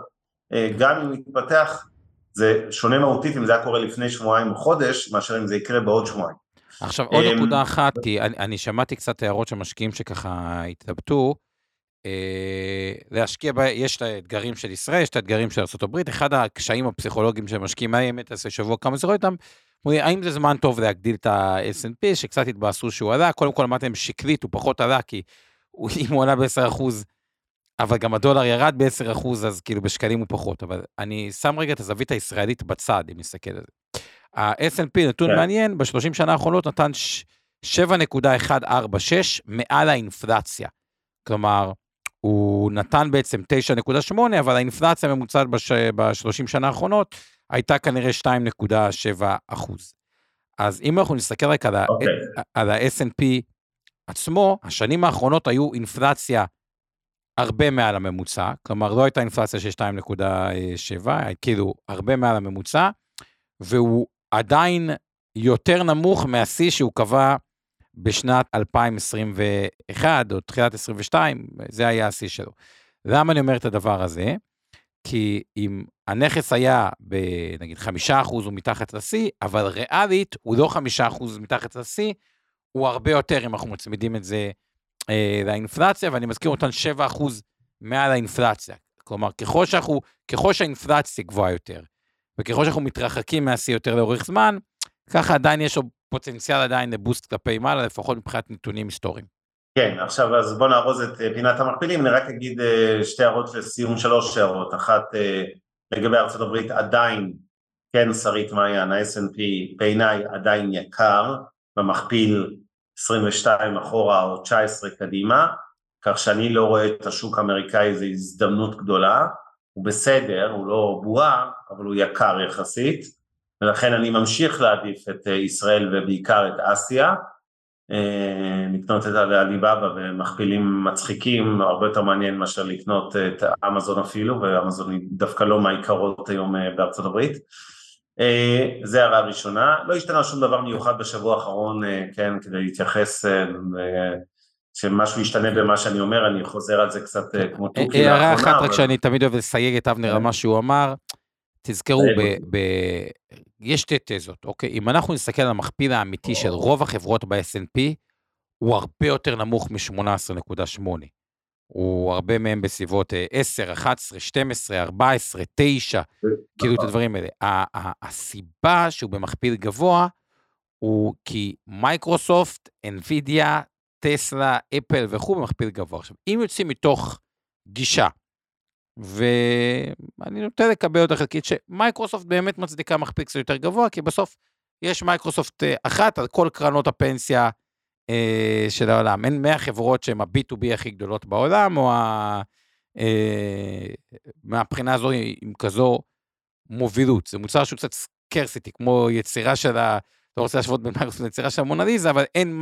גם אם יתפתח, זה שונה מהותית אם זה היה קורה לפני שבועיים או חודש, מאשר אם זה יקרה בעוד שבועיים. עכשיו, עוד אמ, נקודה אחת, כי אני, אני שמעתי קצת הערות של משקיעים שככה התלבטו. אה, להשקיע, ב... יש את האתגרים של ישראל, יש את האתגרים של ארה"ב, אחד הקשיים הפסיכולוגיים של משקיעים, מה האמת עשה שבוע כמה זה רואה איתם, האם זה זמן טוב להגדיל את ה-S&P, שקצת התבאסו שהוא עלה, קודם כל אמרתם שקלית, הוא פחות עלה, כי הוא, אם הוא עלה ב-10%, אבל גם הדולר ירד ב-10%, אז כאילו בשקלים הוא פחות, אבל אני שם רגע את הזווית הישראלית בצד, אם נסתכל על זה. ה-S&P, נתון כן. מעניין, ב-30 שנה האחרונות נתן 7.146 מעל האינפלציה. כלומר, הוא נתן בעצם 9.8, אבל האינפלציה הממוצעת ב-30 שנה האחרונות הייתה כנראה 2.7 אחוז. אז אם אנחנו נסתכל רק על, okay. אוקיי. על ה-S&P עצמו, השנים האחרונות היו אינפלציה הרבה מעל הממוצע, כלומר לא הייתה אינפלציה של 2.7, כאילו הרבה מעל הממוצע, והוא עדיין יותר נמוך מהשיא שהוא קבע בשנת 2021 או תחילת 22, זה היה השיא שלו. למה אני אומר את הדבר הזה? כי אם הנכס היה בנגיד 5% הוא מתחת לשיא, אבל ריאלית הוא לא 5% מתחת לשיא, הוא הרבה יותר אם אנחנו מצמידים את זה אה, לאינפלציה, ואני מזכיר אותן 7% מעל האינפלציה. כלומר, ככל, שאנחנו, ככל שהאינפלציה גבוהה יותר, וככל שאנחנו מתרחקים מהשיא יותר לאורך זמן, ככה עדיין יש לו פוטנציאל עדיין לבוסט כלפי מעלה, לפחות מבחינת נתונים היסטוריים. כן, עכשיו אז בוא נארוז את אה, פינת המכפילים, אני רק אגיד אה, שתי הערות לסיום, שלוש הערות, אחת אה, לגבי ארצות הברית עדיין, כן שרית מעיין, ה-S&P בעיניי עדיין יקר, במכפיל 22 אחורה או 19 קדימה, כך שאני לא רואה את השוק האמריקאי איזו הזדמנות גדולה, הוא בסדר, הוא לא בועה, אבל הוא יקר יחסית, ולכן אני ממשיך להעדיף את ישראל ובעיקר את אסיה, אה, לקנות את הליבאבא במכפילים מצחיקים, הרבה יותר מעניין מאשר לקנות את אמזון אפילו, ואמזון היא דווקא לא מהעיקרות היום אה, בארצות הברית. אה, זה הערה ראשונה, לא השתנה שום דבר מיוחד בשבוע האחרון, כן, כדי להתייחס, שמשהו ישתנה במה שאני אומר, אני חוזר על זה קצת כמו תוכי לאחרונה. הערה אחת, רק שאני תמיד אוהב לסייג את אבנר על מה שהוא אמר, תזכרו, יש שתי תזות, אוקיי? אם אנחנו נסתכל על המכפיל האמיתי של רוב החברות ב snp הוא הרבה יותר נמוך מ-18.8. הוא הרבה מהם בסביבות 10, 11, 12, 14, 9, כאילו את הדברים האלה. הסיבה שהוא במכפיל גבוה, הוא כי מייקרוסופט, אנווידיה, טסלה, אפל וכו' במכפיל גבוה. עכשיו, אם יוצאים מתוך גישה ואני נוטה לקבל אותה חלקית שמייקרוסופט באמת מצדיקה מכפיל קצת יותר גבוה, כי בסוף יש מייקרוסופט אה, אחת על כל קרנות הפנסיה אה, של העולם. אין 100 חברות שהן ה-B2B הכי גדולות בעולם, או ה... אה, מהבחינה הזו עם כזו מובילות. זה מוצר שהוא קצת scarcity, כמו יצירה של ה... לא רוצה להשוות בין מייקרוסופט ליצירה של המונליזה, אבל אין...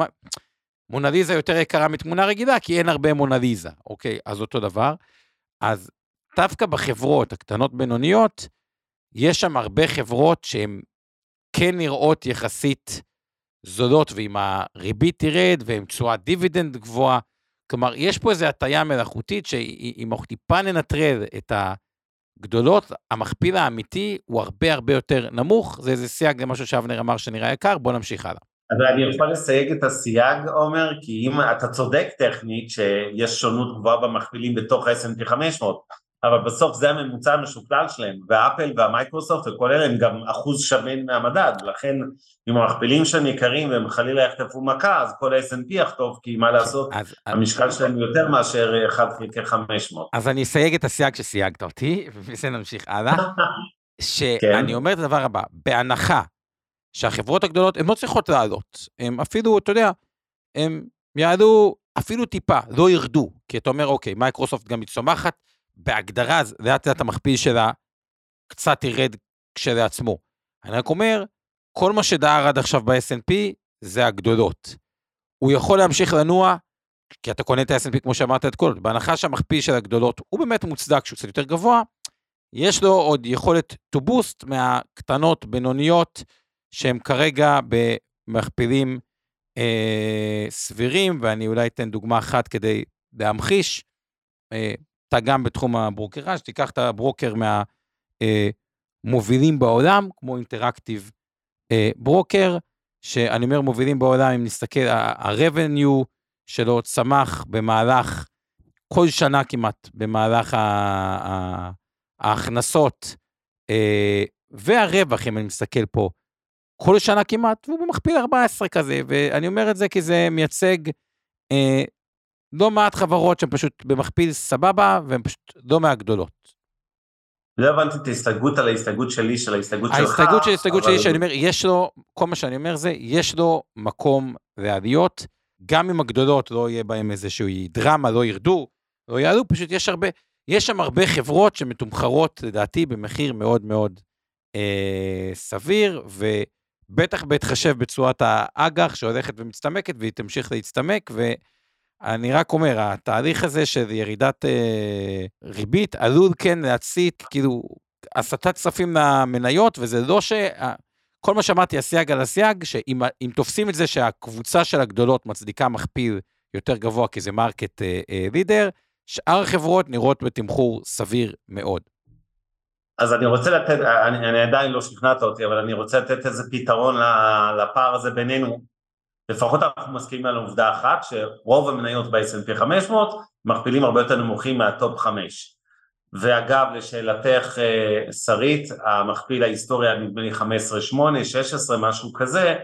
מונליזה יותר יקרה מתמונה רגילה, כי אין הרבה מונליזה, אוקיי? אז אותו דבר. אז דווקא בחברות הקטנות-בינוניות, יש שם הרבה חברות שהן כן נראות יחסית זולות, ואם הריבית תרד ועם תשואת דיבידנד גבוהה, כלומר, יש פה איזו הטיה מלאכותית שאם אנחנו טיפה ננטרל את הגדולות, המכפיל האמיתי הוא הרבה הרבה יותר נמוך, זה איזה סייג למשהו שאבנר אמר שנראה יקר, בואו נמשיך הלאה. אבל אני יכול לסייג את הסייג, עומר, כי אם אתה צודק טכנית שיש שונות גבוהה במכפילים בתוך ה-S&P 500, אבל בסוף זה הממוצע המשוקלל שלהם, ואפל והמייקרוסופט וכל אלה הם גם אחוז שמן מהמדד, לכן אם המכפילים שלהם יקרים והם חלילה יחטפו מכה, אז כל ה-S&P יחטוף, כי מה לעשות, אז, המשקל שלהם יותר מאשר 1 חלקי 500. אז אני אסייג את הסייג שסייגת אותי, ובזה נמשיך הלאה, שאני כן. אומר את הדבר הבא, בהנחה שהחברות הגדולות, הן לא צריכות לעלות, הן אפילו, אתה יודע, הן יעלו אפילו טיפה, לא ירדו, כי אתה אומר, אוקיי, מייקרוסופט גם צומחת, בהגדרה, לאט לאט המכפיל שלה קצת ירד כשלעצמו. אני רק אומר, כל מה שדהר עד עכשיו ב-S&P זה הגדולות. הוא יכול להמשיך לנוע, כי אתה קונה את ה-S&P כמו שאמרת את כל, בהנחה שהמכפיל של הגדולות הוא באמת מוצדק, שהוא קצת יותר גבוה, יש לו עוד יכולת to boost מהקטנות, בינוניות, שהם כרגע במכפילים אה, סבירים, ואני אולי אתן דוגמה אחת כדי להמחיש. אה, אתה גם בתחום הברוקראז', תיקח את הברוקר מהמובילים אה, בעולם, כמו אינטראקטיב אה, ברוקר, שאני אומר מובילים בעולם, אם נסתכל, ה-revenue שלו צמח במהלך, כל שנה כמעט, במהלך ההכנסות אה, והרווח, אם אני מסתכל פה, כל שנה כמעט, והוא במכפיל 14 כזה, ואני אומר את זה כי זה מייצג אה, לא מעט חברות שהן פשוט במכפיל סבבה, והן פשוט לא מהגדולות. לא הבנתי את ההסתייגות על ההסתייגות שלי, של ההסתייגות שלך. ההסתייגות של ההסתייגות אבל... שלי, שאני אומר, יש לו, כל מה שאני אומר זה, יש לו מקום לעליות, גם אם הגדולות לא יהיה בהן איזושהי דרמה, לא ירדו, לא יעלו, פשוט יש הרבה, יש שם הרבה חברות שמתומחרות, לדעתי, במחיר מאוד מאוד אה, סביר, ובטח בהתחשב בצורת האג"ח שהולכת ומצטמקת, והיא תמשיך להצטמק, ו... אני רק אומר, התהליך הזה של ירידת אה, ריבית עלול כן להצית, כאילו, הסטת כספים למניות, וזה לא ש... כל מה שאמרתי, הסייג על הסייג, שאם תופסים את זה שהקבוצה של הגדולות מצדיקה מכפיל יותר גבוה, כי זה market אה, אה, leader, שאר החברות נראות בתמחור סביר מאוד. אז אני רוצה לתת, אני, אני עדיין לא שכנעת אותי, אבל אני רוצה לתת איזה פתרון לפער הזה בינינו. לפחות אנחנו מסכימים על עובדה אחת, שרוב המניות ב-S&P 500 מכפילים הרבה יותר נמוכים מהטופ 5. ואגב, לשאלתך, אה, שרית, המכפיל ההיסטורי נדמה לי 15-8, 16, משהו כזה,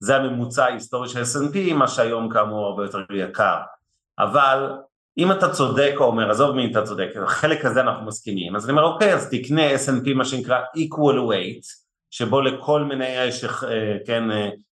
זה הממוצע ההיסטורי של S&P, מה שהיום כאמור הרבה יותר יקר. אבל אם אתה צודק, עומר, עזוב מי אתה צודק, החלק הזה אנחנו מסכימים, אז אני אומר, אוקיי, אז תקנה S&P מה שנקרא equal weight, שבו לכל מניה יש, אה, כן,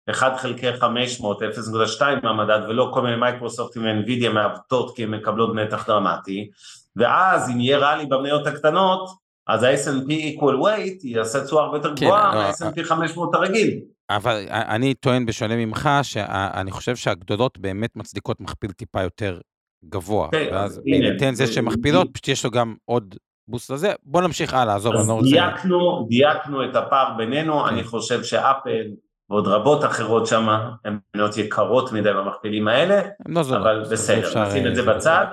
1 חלקי 500, 0.2 מהמדד, ולא כל מיני מייקרוסופטים ואנווידיה מעוותות כי הן מקבלות נתח דרמטי, ואז אם יהיה ריאלי במניות הקטנות, אז ה-S&P equal weight יעשה תשואה הרבה יותר כן, גבוהה לא, מה-S&P 500 הרגיל. אבל אני טוען בשונה ממך, שאני חושב שהגדולות באמת מצדיקות מכפיל טיפה יותר גבוה. כן, ואז בהינתן זה שהן מכפילות, פשוט יש לו גם עוד בוסט לזה. בוא נמשיך הלאה, עזוב, אני לא רוצה... דייקנו, דייקנו את הפער בינינו, כן. אני חושב שאפל ועוד רבות אחרות שם, הן מניות יקרות מדי במכפילים האלה, לא אבל בסדר, נשים את זה בצד.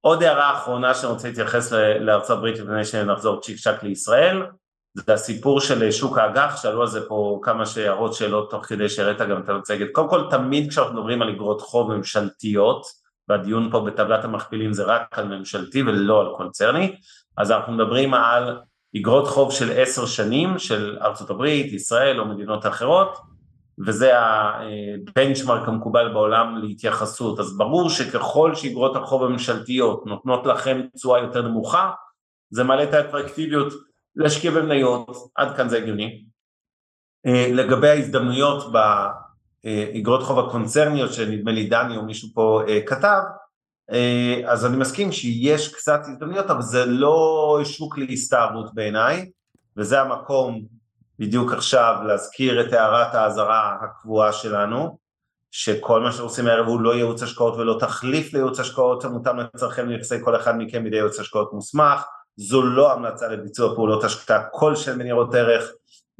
עוד הערה אחרונה שאני רוצה להתייחס לארצות הברית לפני שנחזור צ'יק צ'אק לישראל, זה הסיפור של שוק האג"ח, שאלו על זה פה כמה הערות שאלות תוך כדי שהראית גם את המצגת. קודם כל, תמיד כשאנחנו מדברים על אגרות חוב ממשלתיות, והדיון פה בטבלת המכפילים זה רק על ממשלתי ולא על קונצרני, אז אנחנו מדברים על אגרות חוב של עשר שנים של ארצות הברית, ישראל או מדינות אחרות, וזה הבנצ'מרק המקובל בעולם להתייחסות, אז ברור שככל שאגרות החוב הממשלתיות נותנות לכם תשואה יותר נמוכה, זה מעלה את האטרקטיביות להשקיע במניות, עד כאן זה הגיוני. לגבי ההזדמנויות באגרות חוב הקונצרניות שנדמה לי דני או מישהו פה אה, כתב, אז אני מסכים שיש קצת הזדמנויות אבל זה לא שוק להסתערות בעיניי וזה המקום בדיוק עכשיו להזכיר את הערת האזהרה הקבועה שלנו שכל מה שעושים הערב הוא לא ייעוץ השקעות ולא תחליף לייעוץ השקעות המותאם לצרכם לנכסי כל אחד מכם בידי ייעוץ השקעות מוסמך. זו לא המלצה לביצוע פעולות השקעה כלשהן בניירות ערך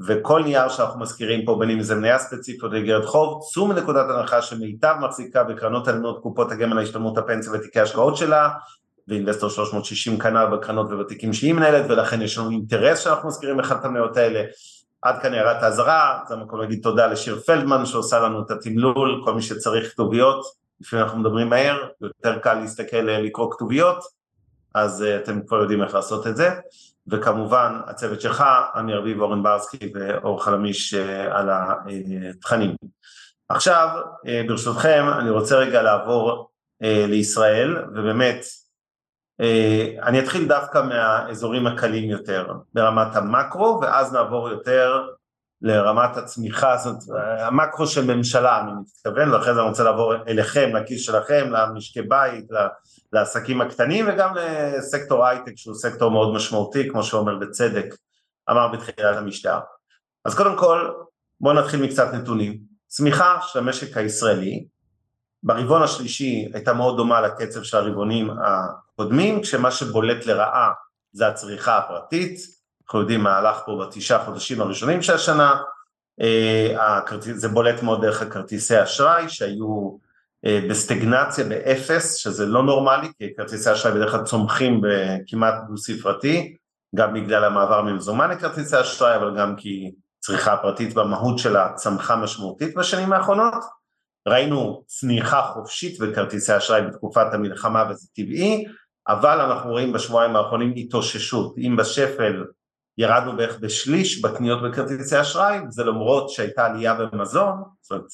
וכל נייר שאנחנו מזכירים פה בין אם זה מניה ספציפית או איגרת חוב, צאו מנקודת הנחה שמיטב מחזיקה בקרנות הלנות קופות הגמל להשתלמות הפנסיה ותיקי השקעות שלה ואינבסטור 360 כנ"ל בקרנות ובתיקים שהיא מנהלת ולכן יש לנו אינטרס שאנחנו מזכירים אחד את המניות האלה עד כאן הערת האזהרה, זה המקום להגיד תודה לשיר פלדמן שעושה לנו את התמלול, כל מי שצריך כתוביות, לפעמים אנחנו מדברים מהר, יותר קל להסתכל לקרוא כתוביות, אז אתם כבר יודעים איך לעשות את זה. וכמובן הצוות שלך, אני ארביב אורן ברסקי ואור חלמיש אה, על התכנים. עכשיו, אה, ברשותכם, אני רוצה רגע לעבור אה, לישראל, ובאמת, אני אתחיל דווקא מהאזורים הקלים יותר, ברמת המקרו, ואז נעבור יותר לרמת הצמיחה, זאת אומרת, המקרו של ממשלה, אני מתכוון, ואחרי זה אני רוצה לעבור אליכם, לכיס שלכם, למשקי בית, לעסקים הקטנים וגם לסקטור הייטק שהוא סקטור מאוד משמעותי, כמו שאומר בצדק, אמר בתחילת המשטר. אז קודם כל, בואו נתחיל מקצת נתונים. צמיחה של המשק הישראלי, ברבעון השלישי הייתה מאוד דומה לקצב של הרבעונים הקודמים, כשמה שבולט לרעה זה הצריכה הפרטית, אנחנו יודעים מה הלך פה בתשעה חודשים הראשונים של השנה, אה, זה בולט מאוד דרך הכרטיסי אשראי שהיו בסטגנציה באפס, שזה לא נורמלי, כי כרטיסי אשראי בדרך כלל צומחים בכמעט דו ספרתי, גם בגלל המעבר ממזומן לכרטיסי אשראי, אבל גם כי צריכה פרטית במהות שלה צמחה משמעותית בשנים האחרונות. ראינו צניחה חופשית בכרטיסי אשראי בתקופת המלחמה וזה טבעי, אבל אנחנו רואים בשבועיים האחרונים התאוששות. אם בשפל ירדנו בערך בשליש בקניות בכרטיסי אשראי, זה למרות שהייתה עלייה במזון, זאת אומרת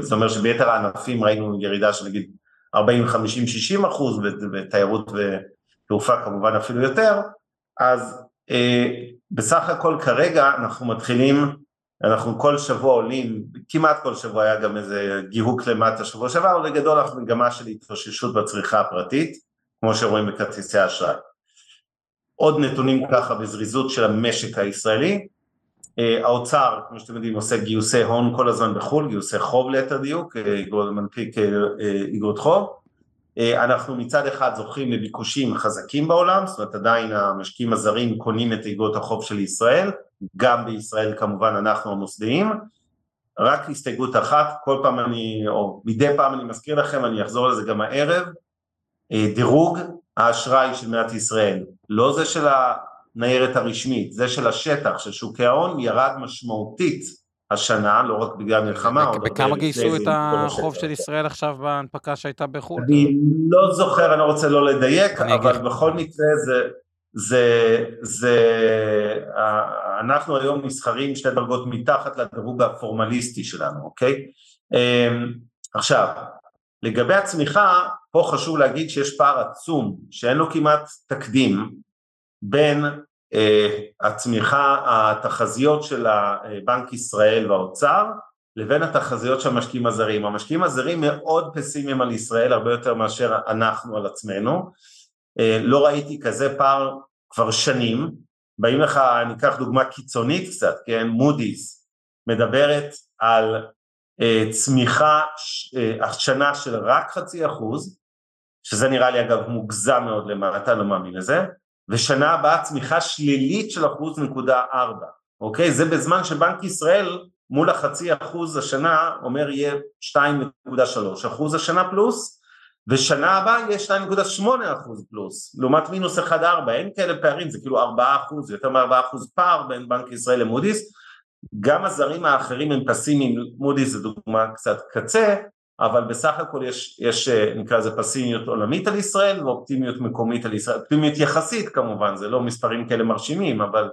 זאת אומרת שביתר הענפים ראינו ירידה של נגיד 40, 50, 60 אחוז, בתיירות ותעופה כמובן אפילו יותר, אז אה, בסך הכל כרגע אנחנו מתחילים, אנחנו כל שבוע עולים, כמעט כל שבוע היה גם איזה גיהוק למטה שבוע שעבר, בגדול אנחנו מגמה של התאוששות בצריכה הפרטית, כמו שרואים בכרטיסי האשראי. עוד נתונים ככה בזריזות של המשק הישראלי, האוצר, כמו שאתם יודעים, עושה גיוסי הון כל הזמן בחו"ל, גיוסי חוב ליתר דיוק, אה, מנפיק איגרות אה, חוב. אנחנו מצד אחד זוכים לביקושים חזקים בעולם, זאת אומרת עדיין המשקיעים הזרים קונים את איגרות החוב של ישראל, גם בישראל כמובן אנחנו המוסדיים. רק הסתייגות אחת, כל פעם אני, או מדי פעם אני מזכיר לכם, אני אחזור לזה גם הערב, דירוג האשראי של מדינת ישראל, לא זה של הניירת הרשמית, זה של השטח, של שוקי ההון, ירד משמעותית השנה, לא רק בגלל מלחמה. בכמה גייסו את החוב של ישראל עכשיו בהנפקה שהייתה בחו"ל? אני לא זוכר, אני לא רוצה לא לדייק, אבל בכל מקרה זה... זה, זה, אנחנו היום נסחרים שתי דרגות מתחת לדירוג הפורמליסטי שלנו, אוקיי? עכשיו, לגבי הצמיחה, פה חשוב להגיד שיש פער עצום, שאין לו כמעט תקדים, בין אה, הצמיחה, התחזיות של בנק ישראל והאוצר, לבין התחזיות של המשקיעים הזרים. המשקיעים הזרים מאוד פסימיים על ישראל, הרבה יותר מאשר אנחנו על עצמנו. אה, לא ראיתי כזה פער כבר שנים. באים לך, אני אקח דוגמה קיצונית קצת, כן, מודי'ס, מדברת על אה, צמיחה השנה של רק חצי אחוז, שזה נראה לי אגב מוגזם מאוד למטה, לא מאמין לזה, ושנה הבאה צמיחה שלילית של אחוז נקודה ארבע, אוקיי? זה בזמן שבנק ישראל מול החצי אחוז השנה אומר יהיה 2.3 אחוז השנה פלוס, ושנה הבאה יהיה 2.8 אחוז פלוס, לעומת מינוס 1.4, אין כאלה פערים, זה כאילו 4 אחוז, יותר מ-4 אחוז פער בין בנק ישראל למודי'ס, גם הזרים האחרים הם פסימיים, מודי'ס זה דוגמה קצת קצה, אבל בסך הכל יש, יש נקרא לזה פסימיות עולמית על ישראל ואופטימיות מקומית על ישראל, אופטימיות יחסית כמובן, זה לא מספרים כאלה מרשימים, אבל,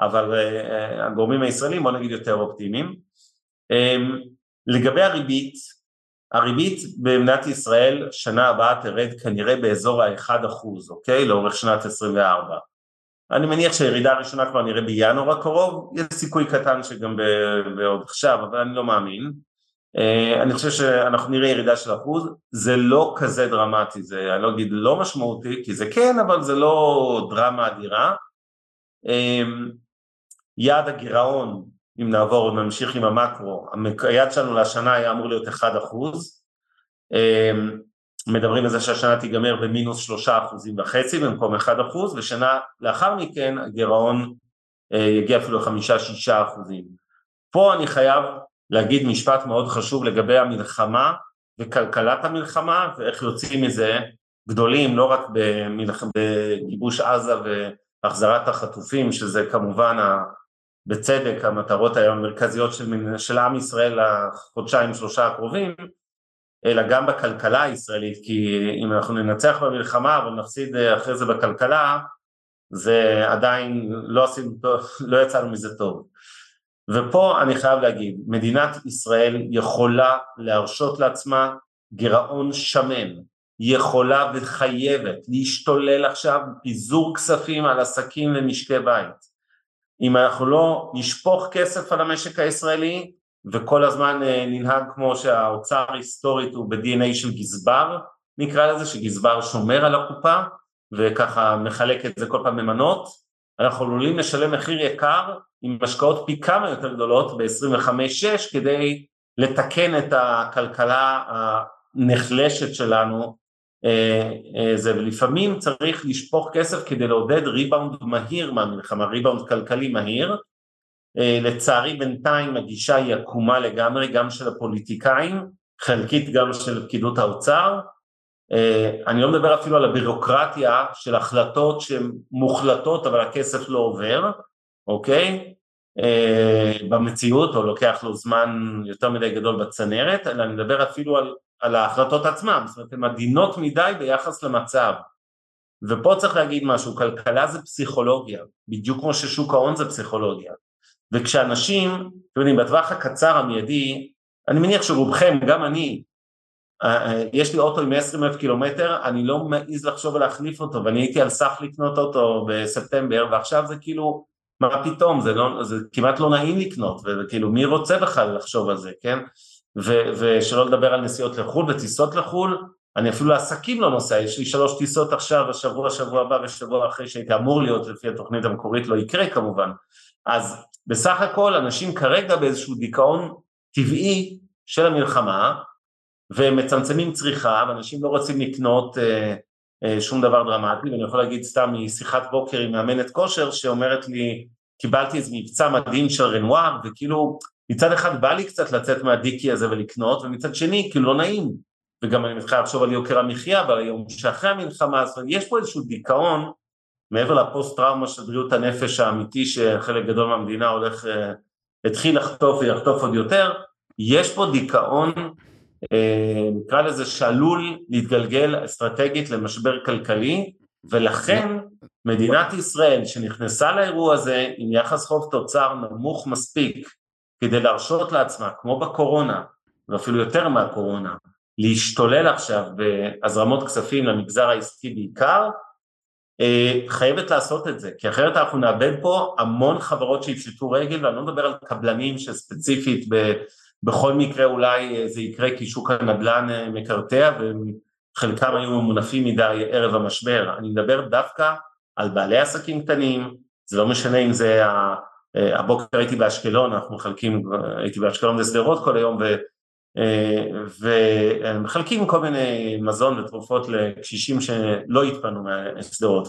אבל uh, הגורמים הישראלים בוא נגיד יותר אופטימיים. Um, לגבי הריבית, הריבית במדינת ישראל שנה הבאה תרד כנראה באזור ה-1%, אוקיי? לאורך שנת 24. אני מניח שהירידה הראשונה כבר נראה בינואר הקרוב, יש סיכוי קטן שגם בעוד עכשיו, אבל אני לא מאמין. אה, אני חושב שאנחנו נראה ירידה של אחוז, זה לא כזה דרמטי, זה אני לא אגיד לא משמעותי, כי זה כן, אבל זה לא דרמה אדירה. אה, יעד הגירעון, אם נעבור עוד נמשיך עם המקרו, היעד שלנו לשנה היה אמור להיות 1 אחוז, אה, מדברים על זה שהשנה תיגמר במינוס שלושה אחוזים וחצי במקום 1 אחוז, ושנה לאחר מכן הגירעון יגיע אפילו לחמישה-שישה אחוזים. פה אני חייב להגיד משפט מאוד חשוב לגבי המלחמה וכלכלת המלחמה ואיך יוצאים מזה גדולים לא רק במלח... בגיבוש עזה והחזרת החטופים שזה כמובן בצדק המטרות היום המרכזיות של, של עם ישראל לחודשיים שלושה הקרובים אלא גם בכלכלה הישראלית כי אם אנחנו ננצח במלחמה אבל נפסיד אחרי זה בכלכלה זה עדיין לא עשינו לא יצאנו מזה טוב ופה אני חייב להגיד, מדינת ישראל יכולה להרשות לעצמה גירעון שמן, יכולה וחייבת להשתולל עכשיו פיזור כספים על עסקים ומשקי בית. אם אנחנו לא נשפוך כסף על המשק הישראלי וכל הזמן אה, ננהג כמו שהאוצר היסטורית הוא ב-DNA של גזבר, נקרא לזה, שגזבר שומר על הקופה וככה מחלק את זה כל פעם במנות, אנחנו עלולים לשלם מחיר יקר עם השקעות פי כמה יותר גדולות ב-25-6 כדי לתקן את הכלכלה הנחלשת שלנו אה, אה, זה. ולפעמים צריך לשפוך כסף כדי לעודד ריבאונד מהיר מהמלחמה, ריבאונד כלכלי מהיר. אה, לצערי בינתיים הגישה היא עקומה לגמרי גם של הפוליטיקאים, חלקית גם של פקידות האוצר אני לא מדבר אפילו על הבירוקרטיה של החלטות שהן מוחלטות אבל הכסף לא עובר אוקיי? אה, במציאות, או לוקח לו זמן יותר מדי גדול בצנרת, אלא אני מדבר אפילו על, על ההחלטות עצמן, זאת אומרת, הן עדינות מדי ביחס למצב. ופה צריך להגיד משהו, כלכלה זה פסיכולוגיה, בדיוק כמו ששוק ההון זה פסיכולוגיה. וכשאנשים, אתם יודעים, בטווח הקצר המיידי, אני מניח שרובכם, גם אני, אה, אה, יש לי אוטו עם 120 אלף קילומטר, אני לא מעז לחשוב על להחליף אותו, ואני הייתי על סף לקנות אוטו בספטמבר, ועכשיו זה כאילו, מה פתאום, זה, לא, זה כמעט לא נעים לקנות, וכאילו מי רוצה בכלל לחשוב על זה, כן? ו, ושלא לדבר על נסיעות לחו"ל וטיסות לחו"ל, אני אפילו לעסקים לא נוסע, יש לי שלוש טיסות עכשיו, השבוע, שבוע הבא ושבוע אחרי שהייתי אמור להיות לפי התוכנית המקורית, לא יקרה כמובן. אז בסך הכל אנשים כרגע באיזשהו דיכאון טבעי של המלחמה, והם מצמצמים צריכה, ואנשים לא רוצים לקנות אה, אה, שום דבר דרמטי, ואני יכול להגיד סתם משיחת בוקר עם מאמנת כושר שאומרת לי, קיבלתי איזה מבצע מדהים של רנואר, וכאילו מצד אחד בא לי קצת לצאת מהדיקי הזה ולקנות, ומצד שני כאילו לא נעים, וגם אני מתחיל לחשוב על יוקר המחיה ועל היום שאחרי המלחמה, אומרת יש פה איזשהו דיכאון, מעבר לפוסט טראומה של בריאות הנפש האמיתי שחלק גדול מהמדינה הולך, אה, התחיל לחטוף ויחטוף עוד יותר, יש פה דיכאון נקרא לזה שעלול להתגלגל אסטרטגית למשבר כלכלי ולכן מדינת ישראל שנכנסה לאירוע הזה עם יחס חוב תוצר נמוך מספיק כדי להרשות לעצמה, כמו בקורונה, ואפילו יותר מהקורונה, להשתולל עכשיו בהזרמות כספים למגזר העסקי בעיקר, אה, חייבת לעשות את זה, כי אחרת אנחנו נאבד פה המון חברות שיפשטו רגל, ואני לא מדבר על קבלנים שספציפית ב, בכל מקרה אולי זה יקרה כי שוק הנדל"ן אה, מקרטע וחלקם היו ממונפים מדי ערב המשבר, אני מדבר דווקא על בעלי עסקים קטנים, זה לא משנה אם זה, אה, הבוקר הייתי באשקלון, אנחנו מחלקים, הייתי באשקלון ושדרות כל היום. ומחלקים כל מיני מזון ותרופות לקשישים שלא התפנו מהשדרות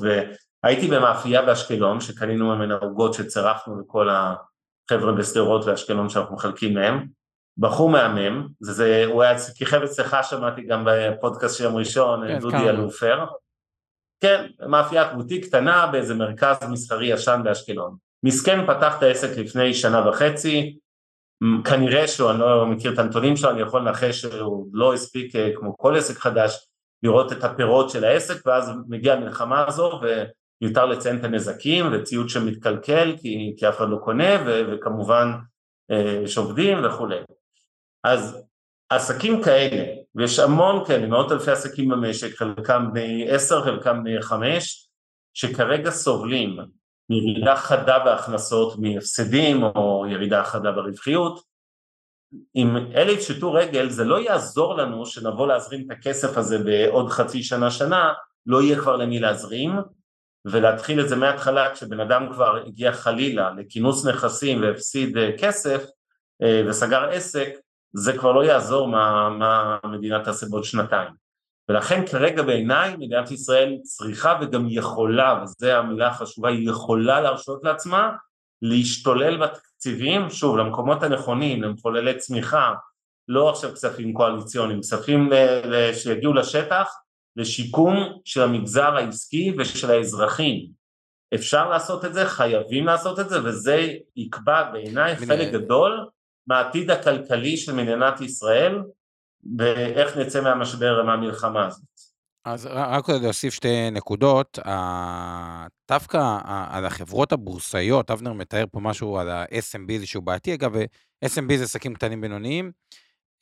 והייתי במאפייה באשקלון שקנינו ממנה עוגות שצירפנו לכל החבר'ה בשדרות ואשקלון שאנחנו מחלקים מהם בחור מהמם, זה, הוא היה כיכב אצלך שמעתי גם בפודקאסט של יום ראשון, כן, דודי אלופר, כן, מאפיית בוטיק קטנה באיזה מרכז מסחרי ישן באשקלון. מסכן פתח את העסק לפני שנה וחצי, כנראה שהוא, אני לא מכיר את הנתונים שלו, אני יכול לנחש שהוא לא הספיק אה, כמו כל עסק חדש לראות את הפירות של העסק ואז מגיעה המלחמה הזו ויותר לציין את הנזקים וציוד שמתקלקל כי, כי אף אחד לא קונה ו, וכמובן אה, שעובדים וכולי. אז עסקים כאלה, ויש המון כאלה, מאות אלפי עסקים במשק, חלקם בני עשר, חלקם בני חמש, שכרגע סובלים מירידה חדה בהכנסות מהפסדים או ירידה חדה ברווחיות, אם אלה יפשטו רגל זה לא יעזור לנו שנבוא להזרים את הכסף הזה בעוד חצי שנה שנה, לא יהיה כבר למי להזרים ולהתחיל את זה מההתחלה כשבן אדם כבר הגיע חלילה לכינוס נכסים והפסיד אה, כסף אה, וסגר עסק, זה כבר לא יעזור מה, מה המדינה תעשה בעוד שנתיים. ולכן כרגע בעיניי מדינת ישראל צריכה וגם יכולה, וזו המילה החשובה, היא יכולה להרשות לעצמה להשתולל בתקציבים, שוב, למקומות הנכונים, למחוללי צמיחה, לא עכשיו כספים קואליציוניים, כספים שיגיעו לשטח לשיקום של המגזר העסקי ושל האזרחים. אפשר לעשות את זה, חייבים לעשות את זה, וזה יקבע בעיניי חלק גדול מהעתיד הכלכלי של מדינת ישראל, ואיך נצא מהמשבר, מהמלחמה הזאת. אז רק כדי להוסיף שתי נקודות, דווקא על החברות הבורסאיות, אבנר מתאר פה משהו על ה-SMB שהוא בעייתי, אגב, SMB זה עסקים קטנים בינוניים,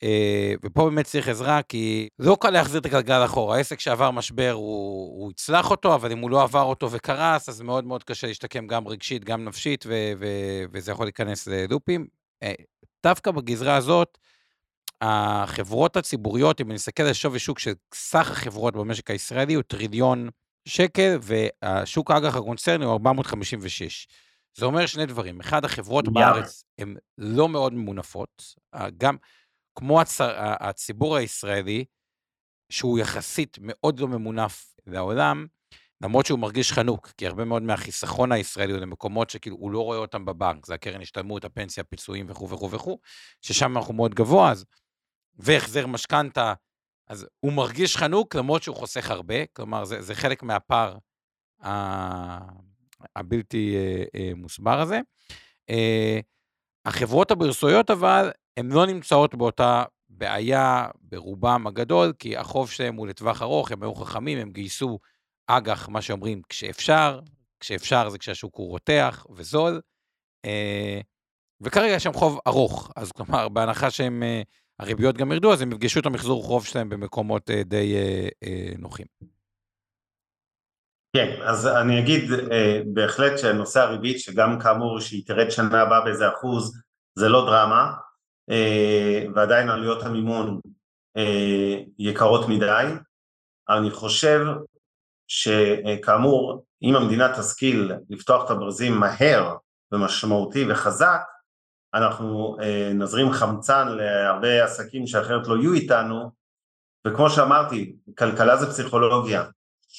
אה, ופה באמת צריך עזרה, כי לא קל להחזיר את הגלגל אחורה. העסק שעבר משבר, הוא, הוא יצלח אותו, אבל אם הוא לא עבר אותו וקרס, אז מאוד מאוד קשה להשתקם גם רגשית, גם נפשית, ו- ו- וזה יכול להיכנס ללופים. אה, דווקא בגזרה הזאת, החברות הציבוריות, אם אני מסתכל על שווי שוק של סך החברות במשק הישראלי, הוא טריליון שקל, והשוק האג"ח הקונצרני הוא 456. זה אומר שני דברים. אחד, החברות yeah. בארץ הן לא מאוד ממונפות, גם כמו הצ... הציבור הישראלי, שהוא יחסית מאוד לא ממונף לעולם, למרות שהוא מרגיש חנוק, כי הרבה מאוד מהחיסכון הישראלי הוא למקומות שכאילו הוא לא רואה אותם בבנק, זה הקרן השתלמות, הפנסיה, הפיצויים וכו' וכו' וכו', ששם אנחנו מאוד גבוה, אז והחזר משכנתה, אז הוא מרגיש חנוק למרות שהוא חוסך הרבה, כלומר זה, זה חלק מהפער הבלתי אה, אה, מוסבר הזה. אה, החברות הבורסאיות אבל, הן לא נמצאות באותה בעיה ברובם הגדול, כי החוב שלהם הוא לטווח ארוך, הם היו חכמים, הם גייסו אג"ח, מה שאומרים, כשאפשר, כשאפשר זה כשהשוק הוא רותח וזול, וכרגע יש שם חוב ארוך, אז כלומר, בהנחה שהם הריביות גם ירדו, אז הם יפגשו את המחזור חוב שלהם במקומות אה, די אה, אה, נוחים. כן, אז אני אגיד אה, בהחלט שנושא הריבית, שגם כאמור שהיא תרד שנה הבאה באיזה אחוז, זה לא דרמה, אה, ועדיין עלויות המימון אה, יקרות מדי. אני חושב שכאמור, אם המדינה תשכיל לפתוח את הברזים מהר ומשמעותי וחזק, אנחנו אה, נזרים חמצן להרבה עסקים שאחרת לא יהיו איתנו, וכמו שאמרתי, כלכלה זה פסיכולוגיה.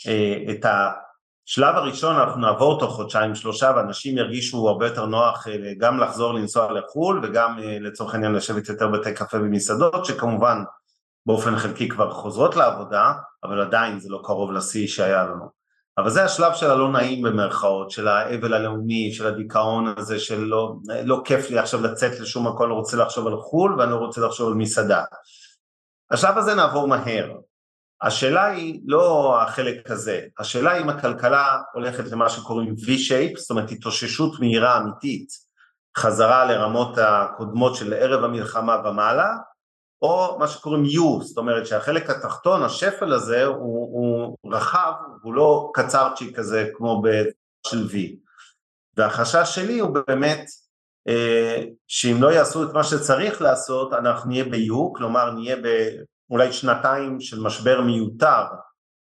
אה, את השלב הראשון אנחנו נעבור תוך חודשיים שלושה ואנשים ירגישו הרבה יותר נוח אה, גם לחזור לנסוע לחו"ל וגם לצורך העניין לשבת יותר בתי קפה ומסעדות, שכמובן באופן חלקי כבר חוזרות לעבודה, אבל עדיין זה לא קרוב לשיא שהיה לנו. אבל זה השלב של הלא נעים במרכאות, של האבל הלאומי, של הדיכאון הזה, של לא, לא כיף לי עכשיו לצאת לשום מקום, אני רוצה לחשוב על חו"ל ואני לא רוצה לחשוב על מסעדה. השלב הזה נעבור מהר, השאלה היא לא החלק הזה, השאלה אם הכלכלה הולכת למה שקוראים V-shape, זאת אומרת התאוששות מהירה אמיתית, חזרה לרמות הקודמות של ערב המלחמה ומעלה, או מה שקוראים U, זאת אומרת שהחלק התחתון, השפל הזה, הוא, הוא רחב, הוא לא קצרצ'יק כזה כמו של V. והחשש שלי הוא באמת אה, שאם לא יעשו את מה שצריך לעשות, אנחנו נהיה ב-U, כלומר נהיה באולי שנתיים של משבר מיותר,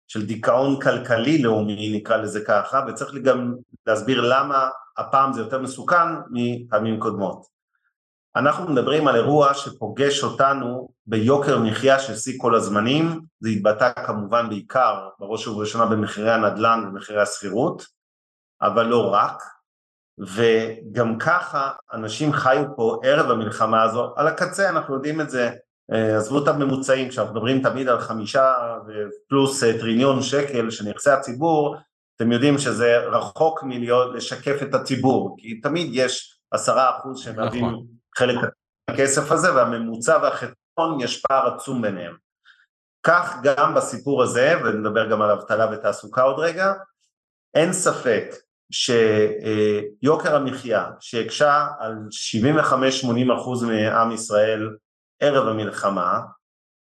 של דיכאון כלכלי לאומי נקרא לזה ככה, וצריך גם להסביר למה הפעם זה יותר מסוכן מפעמים קודמות. אנחנו מדברים על אירוע שפוגש אותנו ביוקר מחיה של שיא כל הזמנים, זה התבטא כמובן בעיקר בראש ובראשונה במחירי הנדל"ן ומחירי השכירות, אבל לא רק, וגם ככה אנשים חיו פה ערב המלחמה הזו, על הקצה אנחנו יודעים את זה, אה, עזבו את הממוצעים, כשאנחנו מדברים תמיד על חמישה פלוס אה, טריליון שקל של נכסי הציבור, אתם יודעים שזה רחוק מלהיות לשקף את הציבור, כי תמיד יש עשרה אחוז שמהווים נכון. חלק מהכסף הזה, והממוצע והחטאון יש פער עצום ביניהם. כך גם בסיפור הזה, ונדבר גם על אבטלה ותעסוקה עוד רגע, אין ספק שיוקר המחיה שהקשה על 75-80 אחוז מעם ישראל ערב המלחמה,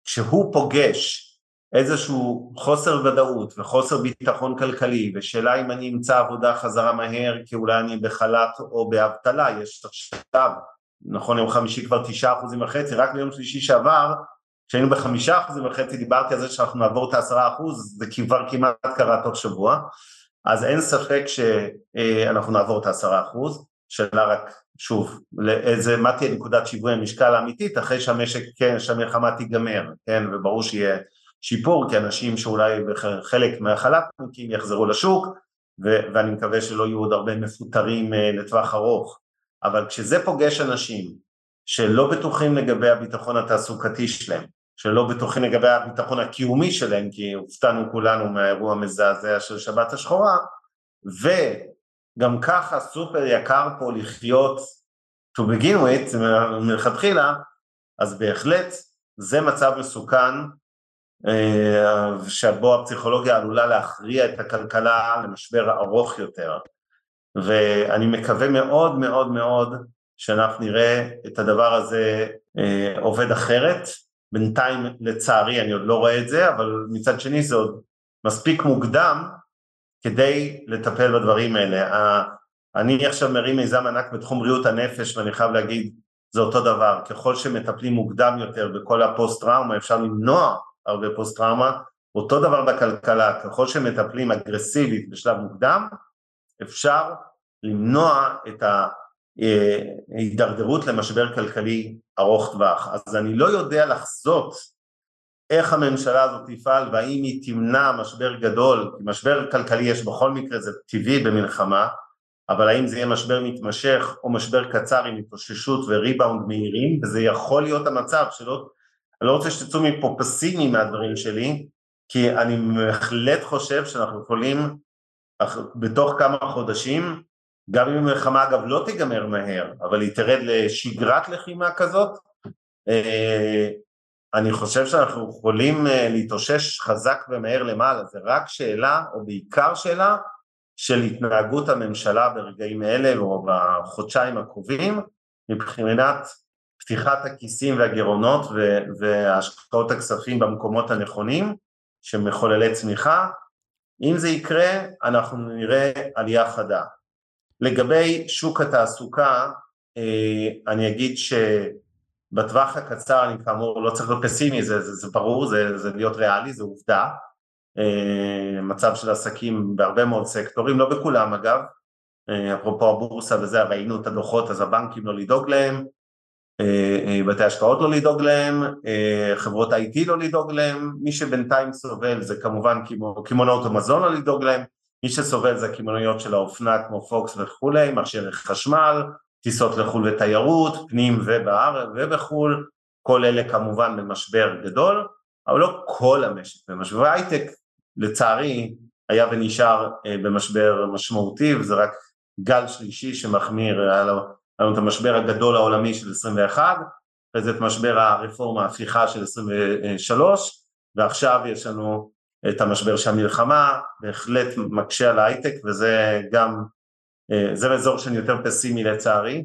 כשהוא פוגש איזשהו חוסר ודאות וחוסר ביטחון כלכלי ושאלה אם אני אמצא עבודה חזרה מהר כי אולי אני בחל"ת או באבטלה, יש עכשיו, נכון יום חמישי כבר תשעה אחוזים וחצי, רק ביום שלישי שעבר כשהיינו בחמישה אחוזים וחצי דיברתי על זה שאנחנו נעבור את העשרה אחוז, זה כבר כמעט קרה תוך שבוע. אז אין ספק שאנחנו נעבור את העשרה אחוז, שאלה רק, שוב, לאיזה, מה תהיה נקודת שיווי המשקל האמיתית אחרי שהמשק, כן, שהמלחמה תיגמר, כן, וברור שיהיה שיפור, כי אנשים שאולי חלק מהחל"תניקים יחזרו לשוק, ו- ואני מקווה שלא יהיו עוד הרבה מפוטרים uh, לטווח ארוך, אבל כשזה פוגש אנשים שלא בטוחים לגבי הביטחון התעסוקתי שלהם, שלא בטוחים לגבי הביטחון הקיומי שלהם, כי הופתענו כולנו מהאירוע המזעזע של שבת השחורה, וגם ככה סופר יקר פה לחיות to begin with, מלכתחילה, אז בהחלט זה מצב מסוכן אה, שבו הפסיכולוגיה עלולה להכריע את הכלכלה למשבר ארוך יותר. ואני מקווה מאוד מאוד מאוד שאנחנו נראה את הדבר הזה אה, עובד אחרת, בינתיים לצערי אני עוד לא רואה את זה, אבל מצד שני זה עוד מספיק מוקדם כדי לטפל בדברים האלה. אני עכשיו מרים מיזם ענק בתחום בריאות הנפש ואני חייב להגיד זה אותו דבר, ככל שמטפלים מוקדם יותר בכל הפוסט טראומה אפשר למנוע הרבה פוסט טראומה, אותו דבר בכלכלה, ככל שמטפלים אגרסיבית בשלב מוקדם אפשר למנוע את ההידרדרות למשבר כלכלי ארוך טווח. אז אני לא יודע לחזות איך הממשלה הזאת תפעל והאם היא תמנע משבר גדול, משבר כלכלי יש בכל מקרה, זה טבעי במלחמה, אבל האם זה יהיה משבר מתמשך או משבר קצר עם התאוששות וריבאונד מהירים, וזה יכול להיות המצב שלא, אני לא רוצה שתצאו מפה פסימי מהדברים שלי, כי אני בהחלט חושב שאנחנו יכולים בתוך כמה חודשים גם אם המלחמה אגב לא תיגמר מהר, אבל היא תרד לשגרת לחימה כזאת, אה, אני חושב שאנחנו יכולים אה, להתאושש חזק ומהר למעלה, זה רק שאלה, או בעיקר שאלה, של התנהגות הממשלה ברגעים אלה או בחודשיים הקרובים, מבחינת פתיחת הכיסים והגירעונות והשקעות הכספים במקומות הנכונים, שמחוללי צמיחה. אם זה יקרה, אנחנו נראה עלייה חדה. לגבי שוק התעסוקה, אה, אני אגיד שבטווח הקצר אני כאמור לא צריך להיות פסימי, זה, זה, זה ברור, זה, זה להיות ריאלי, זה עובדה. אה, מצב של עסקים בהרבה מאוד סקטורים, לא בכולם אגב, אה, אפרופו הבורסה וזה, ראינו את הדוחות, אז הבנקים לא לדאוג להם, בתי השקעות לא לדאוג להם, חברות IT לא לדאוג להם, מי שבינתיים סובל זה כמובן קמעונאות המזון לא לדאוג להם, מי שסובל זה הקמעוניות של האופנה כמו פוקס וכולי, מכשירי חשמל, טיסות לחו"ל ותיירות, פנים ובארץ ובחו"ל, כל אלה כמובן במשבר גדול, אבל לא כל המשק במשבר. ההייטק לצערי היה ונשאר אה, במשבר משמעותי וזה רק גל שלישי שמחמיר, היה לנו את המשבר הגדול העולמי של 21, אחרי זה את משבר הרפורמה ההפיכה של 23, ועכשיו יש לנו את המשבר של המלחמה, בהחלט מקשה על ההייטק וזה גם, אה, זה אזור שאני יותר פסימי לצערי,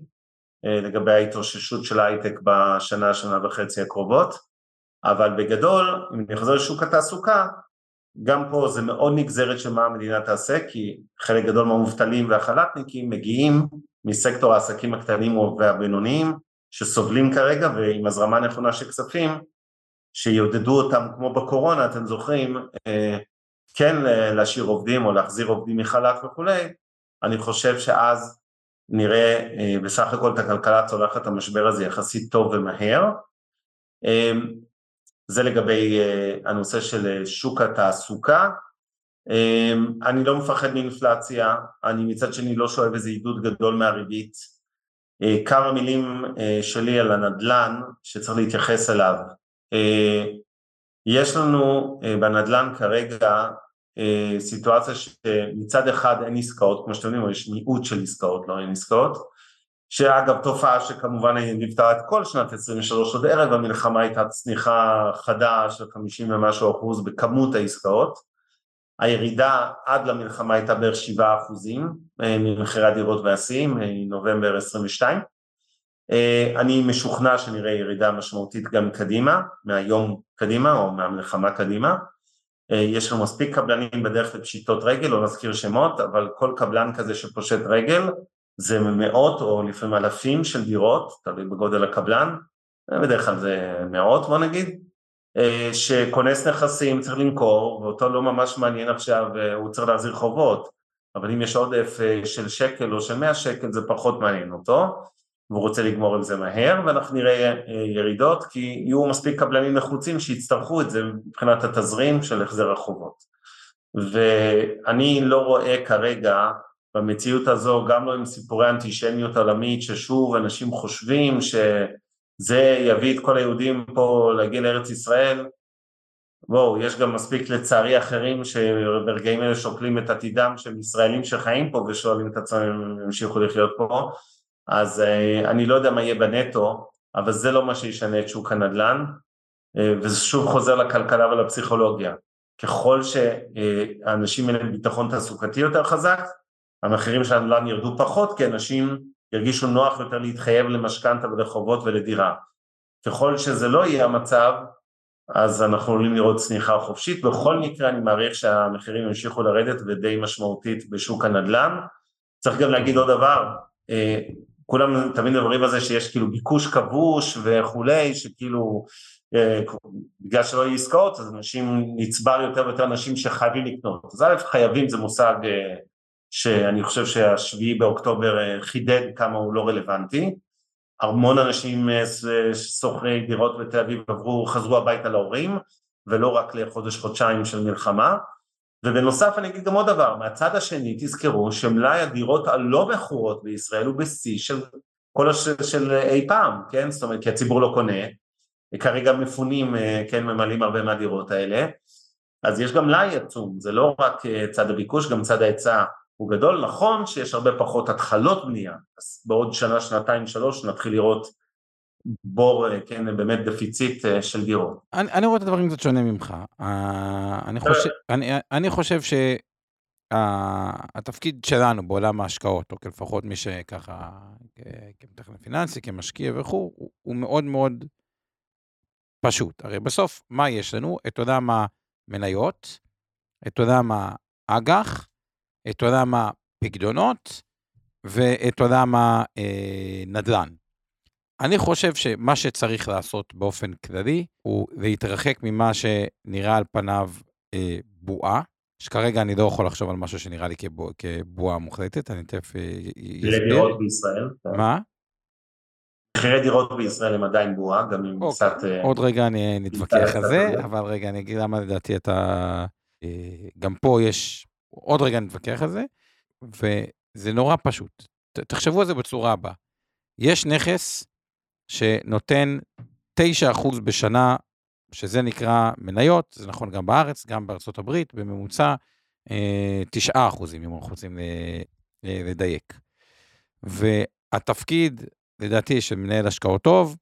אה, לגבי ההתאוששות של ההייטק בשנה, שנה וחצי הקרובות, אבל בגדול, אם אני חוזר לשוק התעסוקה, גם פה זה מאוד נגזרת של מה המדינה תעשה, כי חלק גדול מהמובטלים והחל"תניקים מגיעים מסקטור העסקים הקטנים והבינוניים, שסובלים כרגע ועם הזרמה נכונה של כספים, שיעודדו אותם כמו בקורונה, אתם זוכרים, אה, כן להשאיר עובדים או להחזיר עובדים מחל"ת וכולי, אני חושב שאז נראה אה, בסך הכל את הכלכלה צולחת את המשבר הזה יחסית טוב ומהר. אה, זה לגבי הנושא של שוק התעסוקה. אני לא מפחד מאינפלציה, אני מצד שני לא שואב איזה עידוד גדול מהריבית. כמה מילים שלי על הנדל"ן שצריך להתייחס אליו. אה, יש לנו אה, בנדל"ן כרגע אה, סיטואציה שמצד אחד אין עסקאות, כמו שאתם יודעים, יש מיעוט של עסקאות, לא אין עסקאות, שאגב תופעה שכמובן ליוותה את כל שנת 23 עוד ערב המלחמה הייתה צניחה חדה של 50 ומשהו אחוז בכמות העסקאות, הירידה עד למלחמה הייתה בערך 7 אחוזים ממחירי הדירות והשיאים, מנובמבר 22 אה, אני משוכנע שנראה ירידה משמעותית גם קדימה, מהיום קדימה או מהמלחמה קדימה. אה, יש לנו מספיק קבלנים בדרך לפשיטות רגל, לא נזכיר שמות, אבל כל קבלן כזה שפושט רגל זה מאות או לפעמים אלפים של דירות, תלוי בגודל הקבלן, אה, בדרך כלל זה מאות בוא נגיד, שכונס נכסים צריך למכור ואותו לא ממש מעניין עכשיו, הוא צריך להחזיר חובות, אבל אם יש עודף של שקל או של מאה שקל זה פחות מעניין אותו. והוא רוצה לגמור עם זה מהר ואנחנו נראה אה, ירידות כי יהיו מספיק קבלנים נחוצים שיצטרכו את זה מבחינת התזרים של החזר החובות. ואני לא רואה כרגע במציאות הזו גם לא עם סיפורי אנטישמיות עולמית ששוב אנשים חושבים שזה יביא את כל היהודים פה להגיע לארץ ישראל. בואו, יש גם מספיק לצערי אחרים שברגעים אלה שוקלים את עתידם של ישראלים שחיים פה ושואלים את עצמם אם הם ימשיכו לחיות פה אז אה, אני לא יודע מה יהיה בנטו, אבל זה לא מה שישנה את שוק הנדל"ן, אה, וזה שוב חוזר לכלכלה ולפסיכולוגיה. ככל שהאנשים האלה ביטחון תעסוקתי יותר חזק, המחירים של הנדל"ן ירדו פחות, כי אנשים ירגישו נוח יותר להתחייב למשכנתה ולחובות ולדירה. ככל שזה לא יהיה המצב, אז אנחנו עלולים לראות צניחה חופשית. בכל מקרה אני מעריך שהמחירים ימשיכו לרדת ודי משמעותית בשוק הנדל"ן. צריך גם להגיד עוד דבר, אה, כולם תמיד מדברים על זה שיש כאילו ביקוש כבוש וכולי, שכאילו אה, בגלל שלא יהיו עסקאות אז אנשים, נצבר יותר ויותר אנשים שחייבים לקנות. אז א' חייבים זה מושג אה, שאני חושב שהשביעי באוקטובר אה, חידד כמה הוא לא רלוונטי. המון אנשים שוכרי דירות בתל אביב עברו, חזרו הביתה להורים ולא רק לחודש חודשיים של מלחמה ובנוסף אני אגיד גם עוד דבר, מהצד השני תזכרו שמלאי הדירות הלא מכורות בישראל הוא בשיא של כל הש... של אי פעם, כן? זאת אומרת כי הציבור לא קונה, כרגע מפונים, אה, כן, ממלאים הרבה מהדירות האלה, אז יש גם מלאי עצום, זה לא רק אה, צד הביקוש, גם צד ההיצע הוא גדול, נכון שיש הרבה פחות התחלות בנייה, אז בעוד שנה, שנתיים, שלוש נתחיל לראות בור, אה, כן, באמת דפיציט אה, של דירות. אני, אני רואה את הדברים קצת שונה ממך. Uh, אני חושב, אני, אני חושב שהתפקיד שלנו בעולם ההשקעות, או לפחות מי שככה, כמתכנן פיננסי, כמשקיע וכו', הוא, הוא מאוד מאוד פשוט. הרי בסוף, מה יש לנו? את עולם המניות, את עולם האג"ח, את עולם הפקדונות ואת עולם הנדל"ן. אני חושב שמה שצריך לעשות באופן כללי הוא להתרחק ממה שנראה על פניו אה, בועה, שכרגע אני לא יכול לחשוב על משהו שנראה לי כבוע, כבועה מוחלטת, אני תכף אסביר. אה, דירות בישראל. מה? מחירי דירות בישראל הם עדיין בועה, גם אם אוקיי. קצת... אה, עוד רגע אני נתווכח על זה, אבל רגע אני אגיד למה לדעתי אתה... אה, גם פה יש... עוד רגע נתווכח על זה, וזה נורא פשוט. תחשבו על זה בצורה הבאה. יש נכס שנותן 9% בשנה, שזה נקרא מניות, זה נכון גם בארץ, גם בארצות הברית, בממוצע 9 אה, אחוזים, אם אנחנו רוצים לדייק. והתפקיד, לדעתי, של מנהל השקעות טוב,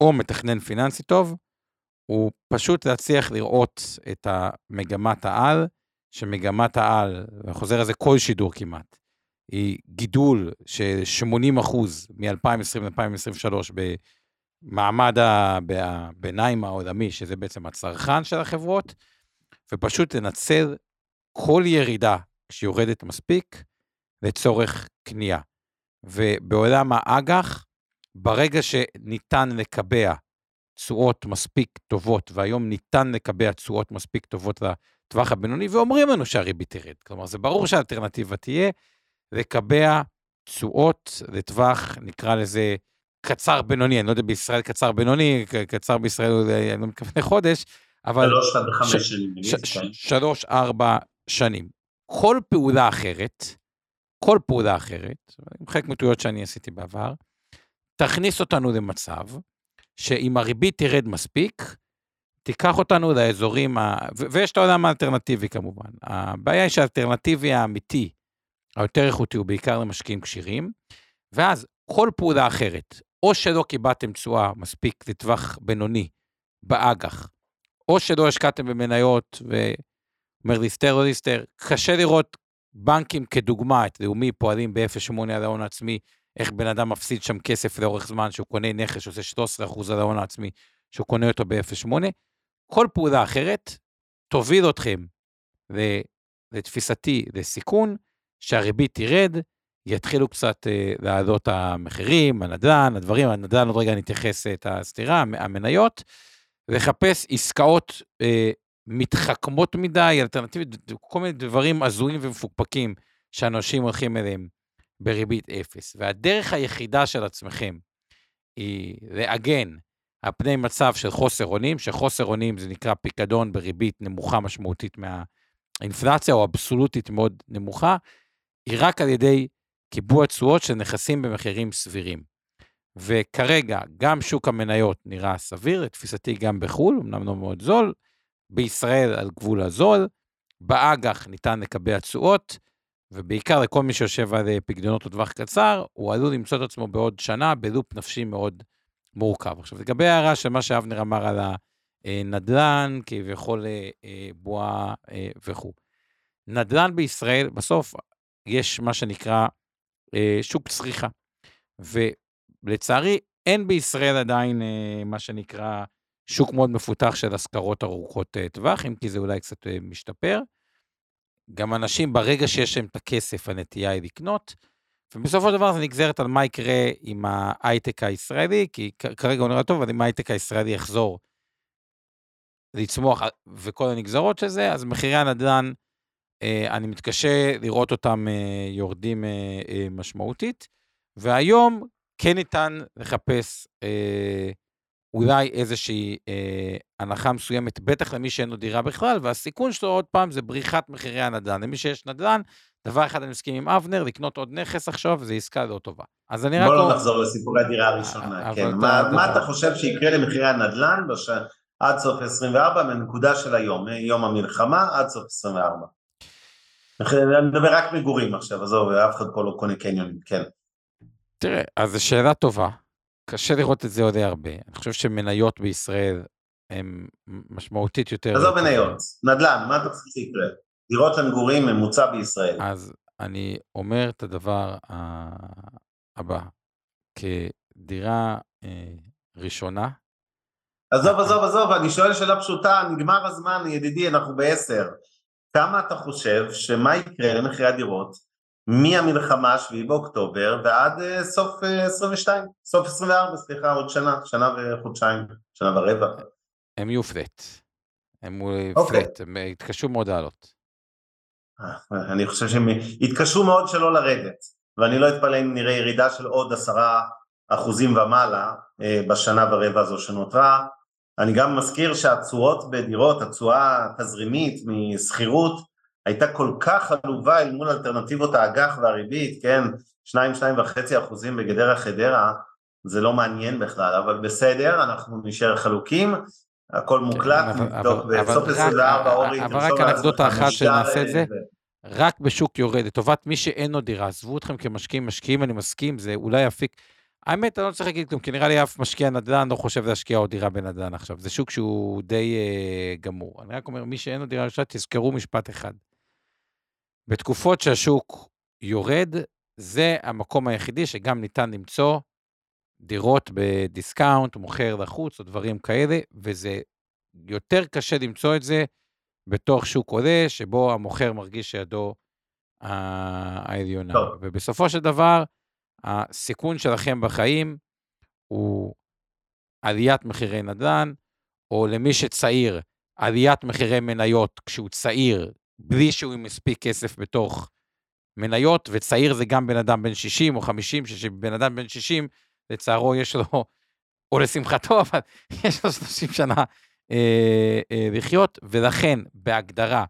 או מתכנן פיננסי טוב, הוא פשוט להצליח לראות את המגמת העל, שמגמת העל, וחוזר על זה כל שידור כמעט, היא גידול של 80 אחוז מ-2020 ל-2023 במעמד הביניים העולמי, שזה בעצם הצרכן של החברות, ופשוט לנצל כל ירידה שיורדת מספיק לצורך קנייה. ובעולם האג"ח, ברגע שניתן לקבע תשואות מספיק טובות, והיום ניתן לקבע תשואות מספיק טובות לטווח הבינוני, ואומרים לנו שהריבית תרד. כלומר, זה ברור שהאלטרנטיבה תהיה לקבע תשואות לטווח, נקרא לזה, קצר בינוני, אני לא יודע בישראל קצר בינוני, קצר בישראל, אני לא מתכוון לחודש, אבל... שלוש עד חמש שנים. שלוש, ארבע שנים. כל פעולה אחרת, כל פעולה אחרת, חלק מטעויות שאני עשיתי בעבר, תכניס אותנו למצב שאם הריבית תרד מספיק, תיקח אותנו לאזורים, ה... ו- ויש את העולם האלטרנטיבי כמובן. הבעיה היא שהאלטרנטיבי האמיתי, היותר איכותי, הוא בעיקר למשקיעים כשירים, ואז כל פעולה אחרת, או שלא קיבלתם תשואה מספיק לטווח בינוני באג"ח, או שלא השקעתם במניות, ואומר ליסטר או ליסטר, קשה לראות בנקים כדוגמה, את לאומי פועלים ב-0.8 על ההון העצמי, איך בן אדם מפסיד שם כסף לאורך זמן, שהוא קונה נכס שעושה 13% על ההון העצמי, שהוא קונה אותו ב-0.8. כל פעולה אחרת תוביל אתכם, לתפיסתי, לסיכון, שהריבית תרד, יתחילו קצת אה, לעלות המחירים, הנדל"ן, הדברים, הנדל"ן, עוד רגע נתייחס את הסתירה, המניות, לחפש עסקאות אה, מתחכמות מדי, אלטרנטיבית, כל מיני דברים הזויים ומפוקפקים שאנשים הולכים אליהם בריבית אפס. והדרך היחידה של עצמכם היא לעגן על פני מצב של חוסר אונים, שחוסר אונים זה נקרא פיקדון בריבית נמוכה משמעותית מהאינפלציה, או אבסולוטית מאוד נמוכה, היא רק על ידי קיבוע תשואות של נכסים במחירים סבירים. וכרגע, גם שוק המניות נראה סביר, לתפיסתי גם בחו"ל, אמנם לא מאוד זול, בישראל על גבול הזול, באג"ח ניתן לקבע תשואות, ובעיקר לכל מי שיושב על אה, פקדונות לטווח קצר, הוא עלול למצוא את עצמו בעוד שנה בלופ נפשי מאוד מורכב. עכשיו, לגבי ההערה של מה שאבנר אמר על הנדל"ן, כביכול אה, אה, בועה וכו'. נדל"ן בישראל, בסוף יש מה שנקרא שוק צריכה. ולצערי, אין בישראל עדיין מה שנקרא שוק מאוד מפותח של השכרות ארוכות טווח, אם כי זה אולי קצת משתפר. גם אנשים, ברגע שיש להם את הכסף, הנטייה היא לקנות, ובסופו של דבר זה נגזרת על מה יקרה עם ההייטק הישראלי, כי כרגע הוא נראה טוב, אבל אם ההייטק הישראלי יחזור לצמוח וכל הנגזרות של זה, אז מחירי הנדל"ן, אה, אני מתקשה לראות אותם אה, יורדים אה, משמעותית, והיום כן ניתן לחפש אולי איזושהי אה, הנחה מסוימת, בטח למי שאין לו דירה בכלל, והסיכון שלו, עוד פעם, זה בריחת מחירי הנדל"ן. למי שיש נדל"ן, דבר אחד אני מסכים עם אבנר, לקנות עוד נכס עכשיו, זה עסקה לא טובה. אז אני רק... בוא לא נחזור לסיפורי הדירה הראשונה, כן. מה, אתה... מה אתה חושב שיקרה למחירי הנדל"ן בש... עד סוף 24, מנקודה של היום, מיום המלחמה עד סוף 24? אני מדבר רק מגורים עכשיו, עזוב, אף אחד פה לא קונה קניונים, כן. תראה, אז זו שאלה טובה. קשה לראות את זה עוד הרבה. אני חושב שמניות בישראל הן משמעותית יותר... עזוב מניות, נדל"ן, מה אתה צריך שיקרה? דירות למגורים ממוצע בישראל. אז אני אומר את הדבר הבא, כדירה אה, ראשונה. עזוב, עזוב, עזוב, אני שואל שאלה פשוטה, נגמר הזמן, ידידי, אנחנו בעשר. כמה אתה חושב שמה יקרה למחירי הדירות מהמלחמה 7 באוקטובר ועד אה, סוף 22, אה, סוף 24, סליחה, עוד שנה, שנה וחודשיים, שנה ורבע. הם יהיו פלט. הם יהיו אוקיי. פלט, הם יתקשו מאוד לעלות. אה, אני חושב שהם יתקשו מאוד שלא לרדת, ואני לא אתפלא אם נראה ירידה של עוד עשרה אחוזים ומעלה בשנה ורבע הזו שנותרה. אני גם מזכיר שהתשואות בדירות, התשואה התזרימית משכירות, הייתה כל כך עלובה אל מול אלטרנטיבות האג"ח והריבית, כן, שניים, שניים וחצי אחוזים בגדרה חדרה, זה לא מעניין בכלל, אבל בסדר, אנחנו נשאר חלוקים, הכל מוקלט, נבדוק בסוף 24 אורי, אבל רק אנקדוטה אחת שנעשה את זה, רק בשוק יורד, לטובת מי שאין לו דירה, עזבו אתכם כמשקיעים, משקיעים, אני מסכים, זה אולי אפיק, האמת, אני לא צריך להגיד כלום, כי נראה לי אף משקיע נדל"ן לא חושב להשקיע עוד דירה בנדל"ן עכשיו. זה שוק שהוא די uh, גמור. אני רק אומר, מי שאין לו דירה ראשונה, תזכרו משפט אחד. בתקופות שהשוק יורד, זה המקום היחידי שגם ניתן למצוא דירות בדיסקאונט, מוכר לחוץ או דברים כאלה, וזה יותר קשה למצוא את זה בתוך שוק עולה, שבו המוכר מרגיש שידו העליונה. טוב. ובסופו של דבר, הסיכון שלכם בחיים הוא עליית מחירי נדל"ן, או למי שצעיר, עליית מחירי מניות כשהוא צעיר, בלי שהוא עם מספיק כסף בתוך מניות, וצעיר זה גם בן אדם בן 60 או 50, שבן אדם בן 60, לצערו יש לו, או לשמחתו, אבל יש לו 30 שנה אה, אה, לחיות, ולכן, בהגדרה,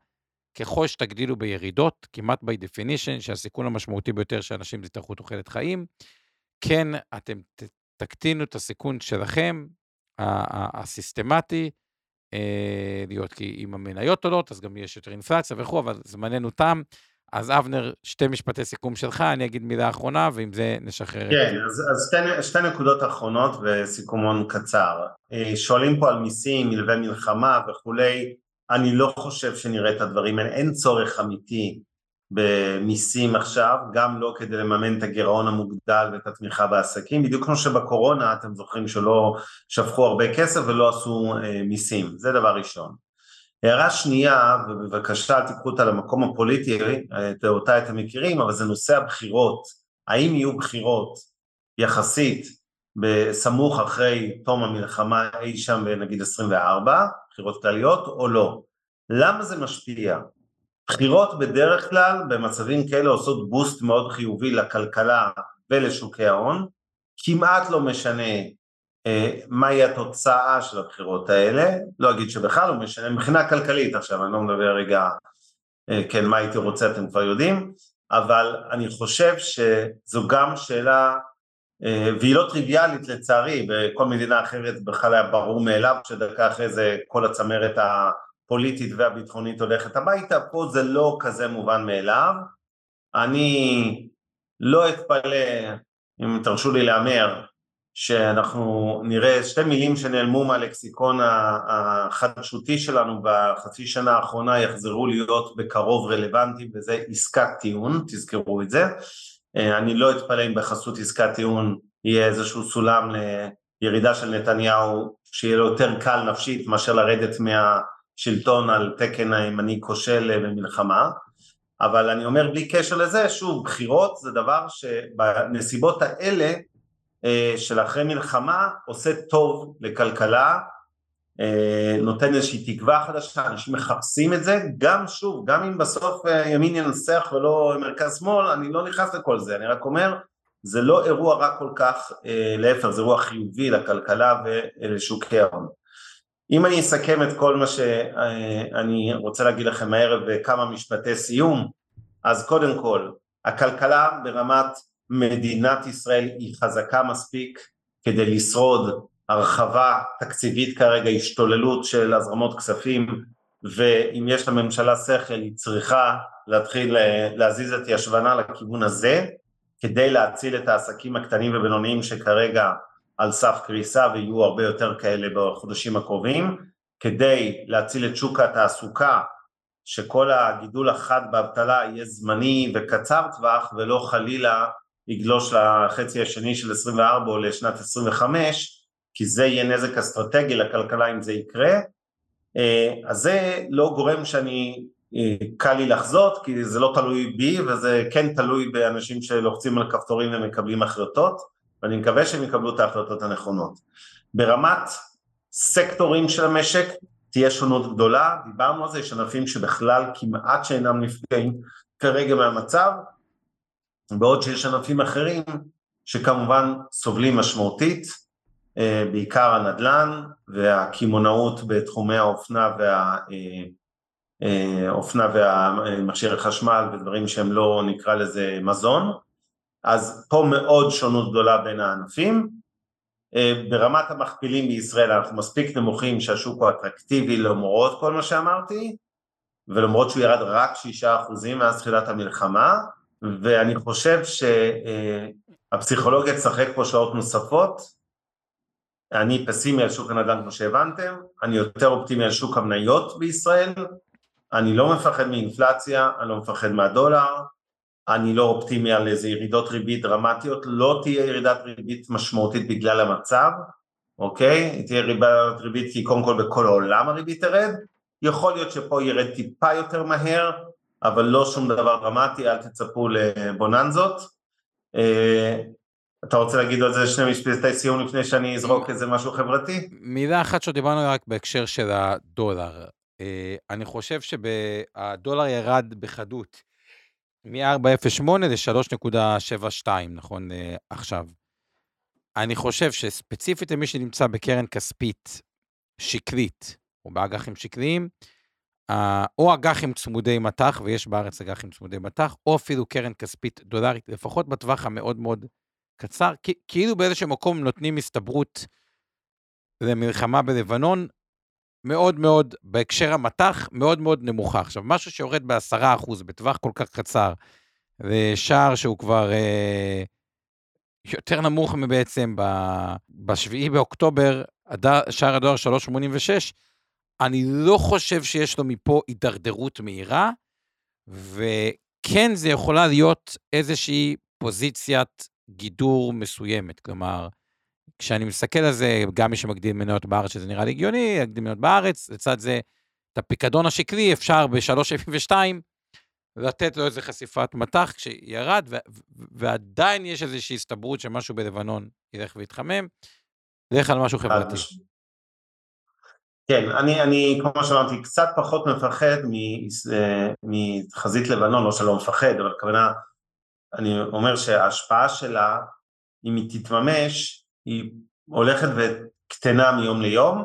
ככל שתגדילו בירידות, כמעט by definition, שהסיכון המשמעותי ביותר שאנשים יצטרכו תוחלת חיים, כן, אתם תקטינו את הסיכון שלכם, הסיסטמטי, אה, להיות, כי אם המניות עולות, אז גם יש יותר אינפלציה וכו', אבל זמננו תם. אז אבנר, שתי משפטי סיכום שלך, אני אגיד מילה אחרונה, ועם זה נשחרר. כן, אז, אז שתי, שתי נקודות אחרונות וסיכומון קצר. אה, שואלים פה על מיסים, מלווה מלחמה וכולי, אני לא חושב שנראה את הדברים האלה, אין צורך אמיתי במיסים עכשיו, גם לא כדי לממן את הגירעון המוגדל ואת התמיכה בעסקים, בדיוק כמו שבקורונה אתם זוכרים שלא שפכו הרבה כסף ולא עשו אה, מיסים, זה דבר ראשון. הערה שנייה, ובבקשה אל תיקחו אותה למקום הפוליטי, אה, אותה אתם מכירים, אבל זה נושא הבחירות, האם יהיו בחירות יחסית בסמוך אחרי תום המלחמה אי שם בנגיד 24, בחירות כלליות או לא. למה זה משפיע? בחירות בדרך כלל במצבים כאלה עושות בוסט מאוד חיובי לכלכלה ולשוקי ההון, כמעט לא משנה אה, מהי התוצאה של הבחירות האלה, לא אגיד שבכלל לא משנה, מבחינה כלכלית עכשיו, אני לא מדבר רגע, אה, כן, מה הייתי רוצה אתם כבר יודעים, אבל אני חושב שזו גם שאלה והיא לא טריוויאלית לצערי, בכל מדינה אחרת בכלל היה ברור מאליו שדקה אחרי זה כל הצמרת הפוליטית והביטחונית הולכת הביתה, פה זה לא כזה מובן מאליו. אני לא אתפלא, אם תרשו לי להמר, שאנחנו נראה שתי מילים שנעלמו מהלקסיקון החדשותי שלנו בחצי שנה האחרונה יחזרו להיות בקרוב רלוונטיים וזה עסקת טיעון, תזכרו את זה. אה, אני לא אתפלא אם בחסות עסקת טיעון יהיה איזשהו סולם לירידה של נתניהו, שיהיה לו יותר קל נפשית מאשר לרדת מהשלטון על תקן הימני כושל במלחמה. אבל אני אומר בלי קשר לזה, שוב, בחירות זה דבר שבנסיבות האלה אה, של אחרי מלחמה עושה טוב לכלכלה, אה, נותן איזושהי תקווה חדשה, אנשים מחפשים את זה, גם שוב, גם אם בסוף אה, ימין ינצח ולא מרכז שמאל, אני לא נכנס לכל זה, אני רק אומר, זה לא אירוע רע כל כך, אה, להפך, זה אירוע חיובי לכלכלה ולשוקי ההון. אם אני אסכם את כל מה שאני רוצה להגיד לכם הערב בכמה משפטי סיום, אז קודם כל, הכלכלה ברמת מדינת ישראל היא חזקה מספיק כדי לשרוד הרחבה תקציבית כרגע, השתוללות של הזרמות כספים ואם יש לממשלה שכל היא צריכה להתחיל אה, להזיז את ישבנה לכיוון הזה כדי להציל את העסקים הקטנים ובינוניים שכרגע על סף קריסה ויהיו הרבה יותר כאלה בחודשים הקרובים כדי להציל את שוק התעסוקה שכל הגידול החד באבטלה יהיה זמני וקצר טווח ולא חלילה יגלוש לחצי השני של 24 או לשנת 25 כי זה יהיה נזק אסטרטגי לכלכלה אם זה יקרה, אה, אז זה לא גורם שאני, אה, קל לי לחזות, כי זה לא תלוי בי וזה כן תלוי באנשים שלוחצים על כפתורים ומקבלים החלטות, ואני מקווה שהם יקבלו את ההחלטות הנכונות. ברמת סקטורים של המשק תהיה שונות גדולה, דיברנו על זה, יש ענפים שבכלל כמעט שאינם נפגעים כרגע מהמצב, בעוד שיש ענפים אחרים שכמובן סובלים משמעותית, בעיקר הנדל"ן והקמעונאות בתחומי האופנה וה... אה, אופנה והמכשירי חשמל ודברים שהם לא נקרא לזה מזון, אז פה מאוד שונות גדולה בין הענפים. אה, ברמת המכפילים בישראל אנחנו מספיק נמוכים שהשוק הוא אטרקטיבי למרות כל מה שאמרתי, ולמרות שהוא ירד רק שישה אחוזים מאז תחילת המלחמה, ואני חושב הפסיכולוגיה תשחק פה שעות נוספות, אני פסימי על שוק הנדל"ן כמו שהבנתם, אני יותר אופטימי על שוק המניות בישראל, אני לא מפחד מאינפלציה, אני לא מפחד מהדולר, אני לא אופטימי על איזה ירידות ריבית דרמטיות, לא תהיה ירידת ריבית משמעותית בגלל המצב, אוקיי? תהיה ירידת ריבית כי קודם כל בכל העולם הריבית תרד, יכול להיות שפה ירד טיפה יותר מהר, אבל לא שום דבר דרמטי, אל תצפו לבוננזות. אה, אתה רוצה להגיד על זה שני משפטי סיום לפני שאני אזרוק איזה משהו חברתי? מילה אחת שדיברנו רק בהקשר של הדולר. אה, אני חושב שהדולר ירד בחדות מ-4.08 ל-3.72, נכון אה, עכשיו. אני חושב שספציפית למי שנמצא בקרן כספית שקלית, או באג"חים שקליים, או אג"חים צמודי מטח, ויש בארץ אג"חים צמודי מטח, או אפילו קרן כספית דולרית, לפחות בטווח המאוד מאוד קצר, כאילו באיזשהו מקום נותנים הסתברות למלחמה בלבנון, מאוד מאוד, בהקשר המטח, מאוד מאוד נמוכה. עכשיו, משהו שיורד ב-10% בטווח כל כך קצר, ושער שהוא כבר אה, יותר נמוך מבעצם ב-7 באוקטובר, שער הדואר 3.86, אני לא חושב שיש לו מפה הידרדרות מהירה, וכן זה יכולה להיות איזושהי פוזיציית גידור מסוימת. כלומר, כשאני מסתכל על זה, גם מי שמגדיל מניות בארץ, שזה נראה לי הגיוני, יגדיל מניות בארץ, לצד זה, את הפיקדון השקלי אפשר ב-3.72 לתת לו איזה חשיפת מטח כשירד, ועדיין יש איזושהי הסתברות שמשהו בלבנון ילך ויתחמם. לך על משהו חברתי. כן, אני, אני כמו שאמרתי, קצת פחות מפחד אה, מחזית לבנון, לא שלא מפחד, אבל הכוונה, אני אומר שההשפעה שלה, אם היא תתממש, היא הולכת וקטנה מיום ליום,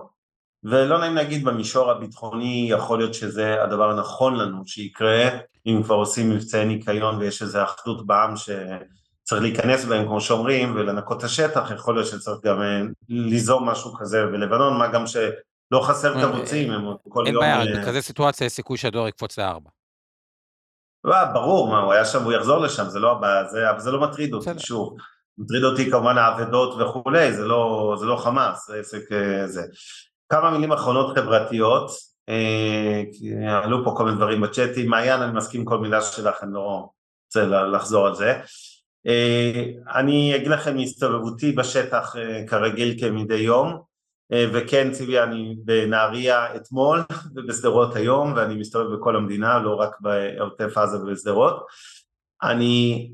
ולא נעים להגיד במישור הביטחוני, יכול להיות שזה הדבר הנכון לנו שיקרה, אם כבר עושים מבצעי ניקיון ויש איזו אחדות בעם שצריך להיכנס בהם, כמו שאומרים, ולנקות את השטח, יכול להיות שצריך גם אה, ליזום משהו כזה בלבנון, מה גם שלא חסר אה, תירוצים, הם כל יום... אין בעיה, בכזה סיטואציה יש סיכוי שהדואר יקפוץ לארבע. לא, ברור, מה, הוא היה שם, הוא יחזור לשם, זה לא הבעיה, זה, אבל זה לא מטריד אותי, שוב. מטריד אותי כמובן האבדות וכולי, זה לא, זה לא חמאס, זה עסק אה, זה. כמה מילים אחרונות חברתיות, אה, עלו פה כל מיני דברים בצ'אטים, מעיין אני מסכים כל מילה שלך, אני לא רוצה לחזור על זה. אה, אני אגיד לכם מהסתובבותי בשטח כרגיל כמדי יום, וכן ציבי אני בנהריה אתמול ובשדרות היום ואני מסתובב בכל המדינה לא רק בעוטף עזה ובשדרות. אני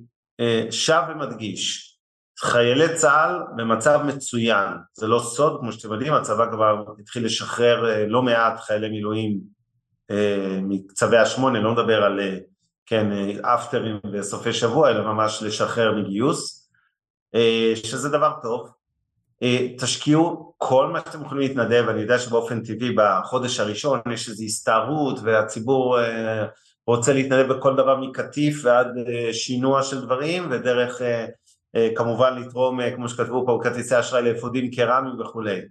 שב ומדגיש חיילי צה"ל במצב מצוין, זה לא סוד, כמו שאתם יודעים, הצבא כבר התחיל לשחרר אה, לא מעט חיילי מילואים אה, מצווי השמונה, לא מדבר על, אה, כן, אפטרים וסופי שבוע, אלא ממש לשחרר מגיוס, שזה דבר טוב. תשקיעו כל מה שאתם יכולים להתנדב, אני יודע שבאופן טבעי בחודש הראשון יש איזו הסתערות והציבור רוצה להתנדב בכל דבר מקטיף ועד שינוע של דברים ודרך אה, כמובן לתרום, אה, כמו שכתבו פה, כרטיסי אשראי לאפודים קרמיים וכולי.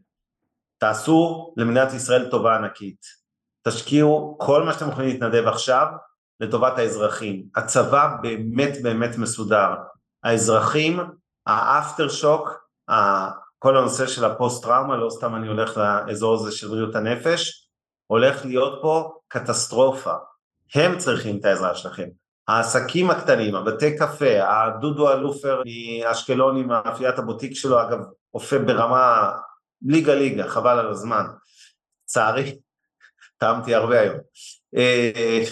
תעשו למדינת ישראל טובה ענקית. תשקיעו כל מה שאתם יכולים להתנדב עכשיו לטובת האזרחים. הצבא באמת באמת מסודר. האזרחים, האפטר שוק, כל הנושא של הפוסט טראומה, לא סתם אני הולך לאזור הזה של בריאות הנפש, הולך להיות פה קטסטרופה. הם צריכים את העזרה שלכם. העסקים הקטנים, הבתי קפה, הדודו אלופר מאשקלון עם מאפיית הבוטיק שלו, אגב, אופה ברמה ליגה ליגה, חבל על הזמן. לצערי, טעמתי הרבה היום. אה,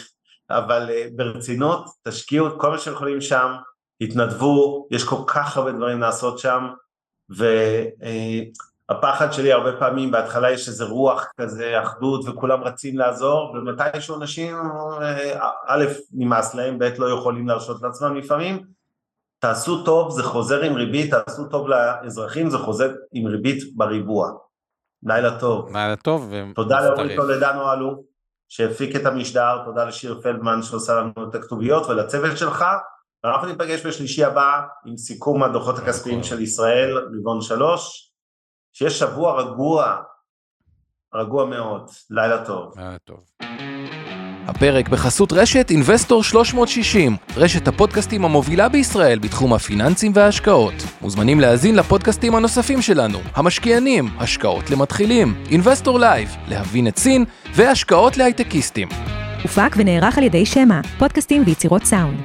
אבל אה, ברצינות, תשקיעו את כל מה שיכולים שם, התנדבו, יש כל כך הרבה דברים לעשות שם, ו... אה, הפחד שלי הרבה פעמים, בהתחלה יש איזה רוח כזה, אחדות, וכולם רצים לעזור, ומתישהו אנשים, אה, א', נמאס להם, ב', לא יכולים להרשות לעצמם לפעמים, תעשו טוב, זה חוזר עם ריבית, תעשו טוב לאזרחים, זה חוזר עם ריבית בריבוע. לילה טוב. לילה טוב. תודה לאורי טולדנו אלו, שהפיק את המשדר, תודה לשיר פלדמן שעושה לנו את הכתוביות, ולצוות שלך, ואנחנו ניפגש בשלישי הבא עם סיכום הדוחות הכספיים של ישראל, רבעון שלוש. שיהיה שבוע רגוע, רגוע מאוד, לילה טוב. לילה טוב. הפרק בחסות רשת אינבסטור 360, רשת הפודקאסטים המובילה בישראל בתחום הפיננסים וההשקעות. מוזמנים להאזין לפודקאסטים הנוספים שלנו, המשקיענים, השקעות למתחילים, אינבסטור לייב, להבין את סין והשקעות להייטקיסטים. הופק ונערך על ידי שמע, פודקאסטים ויצירות סאונד.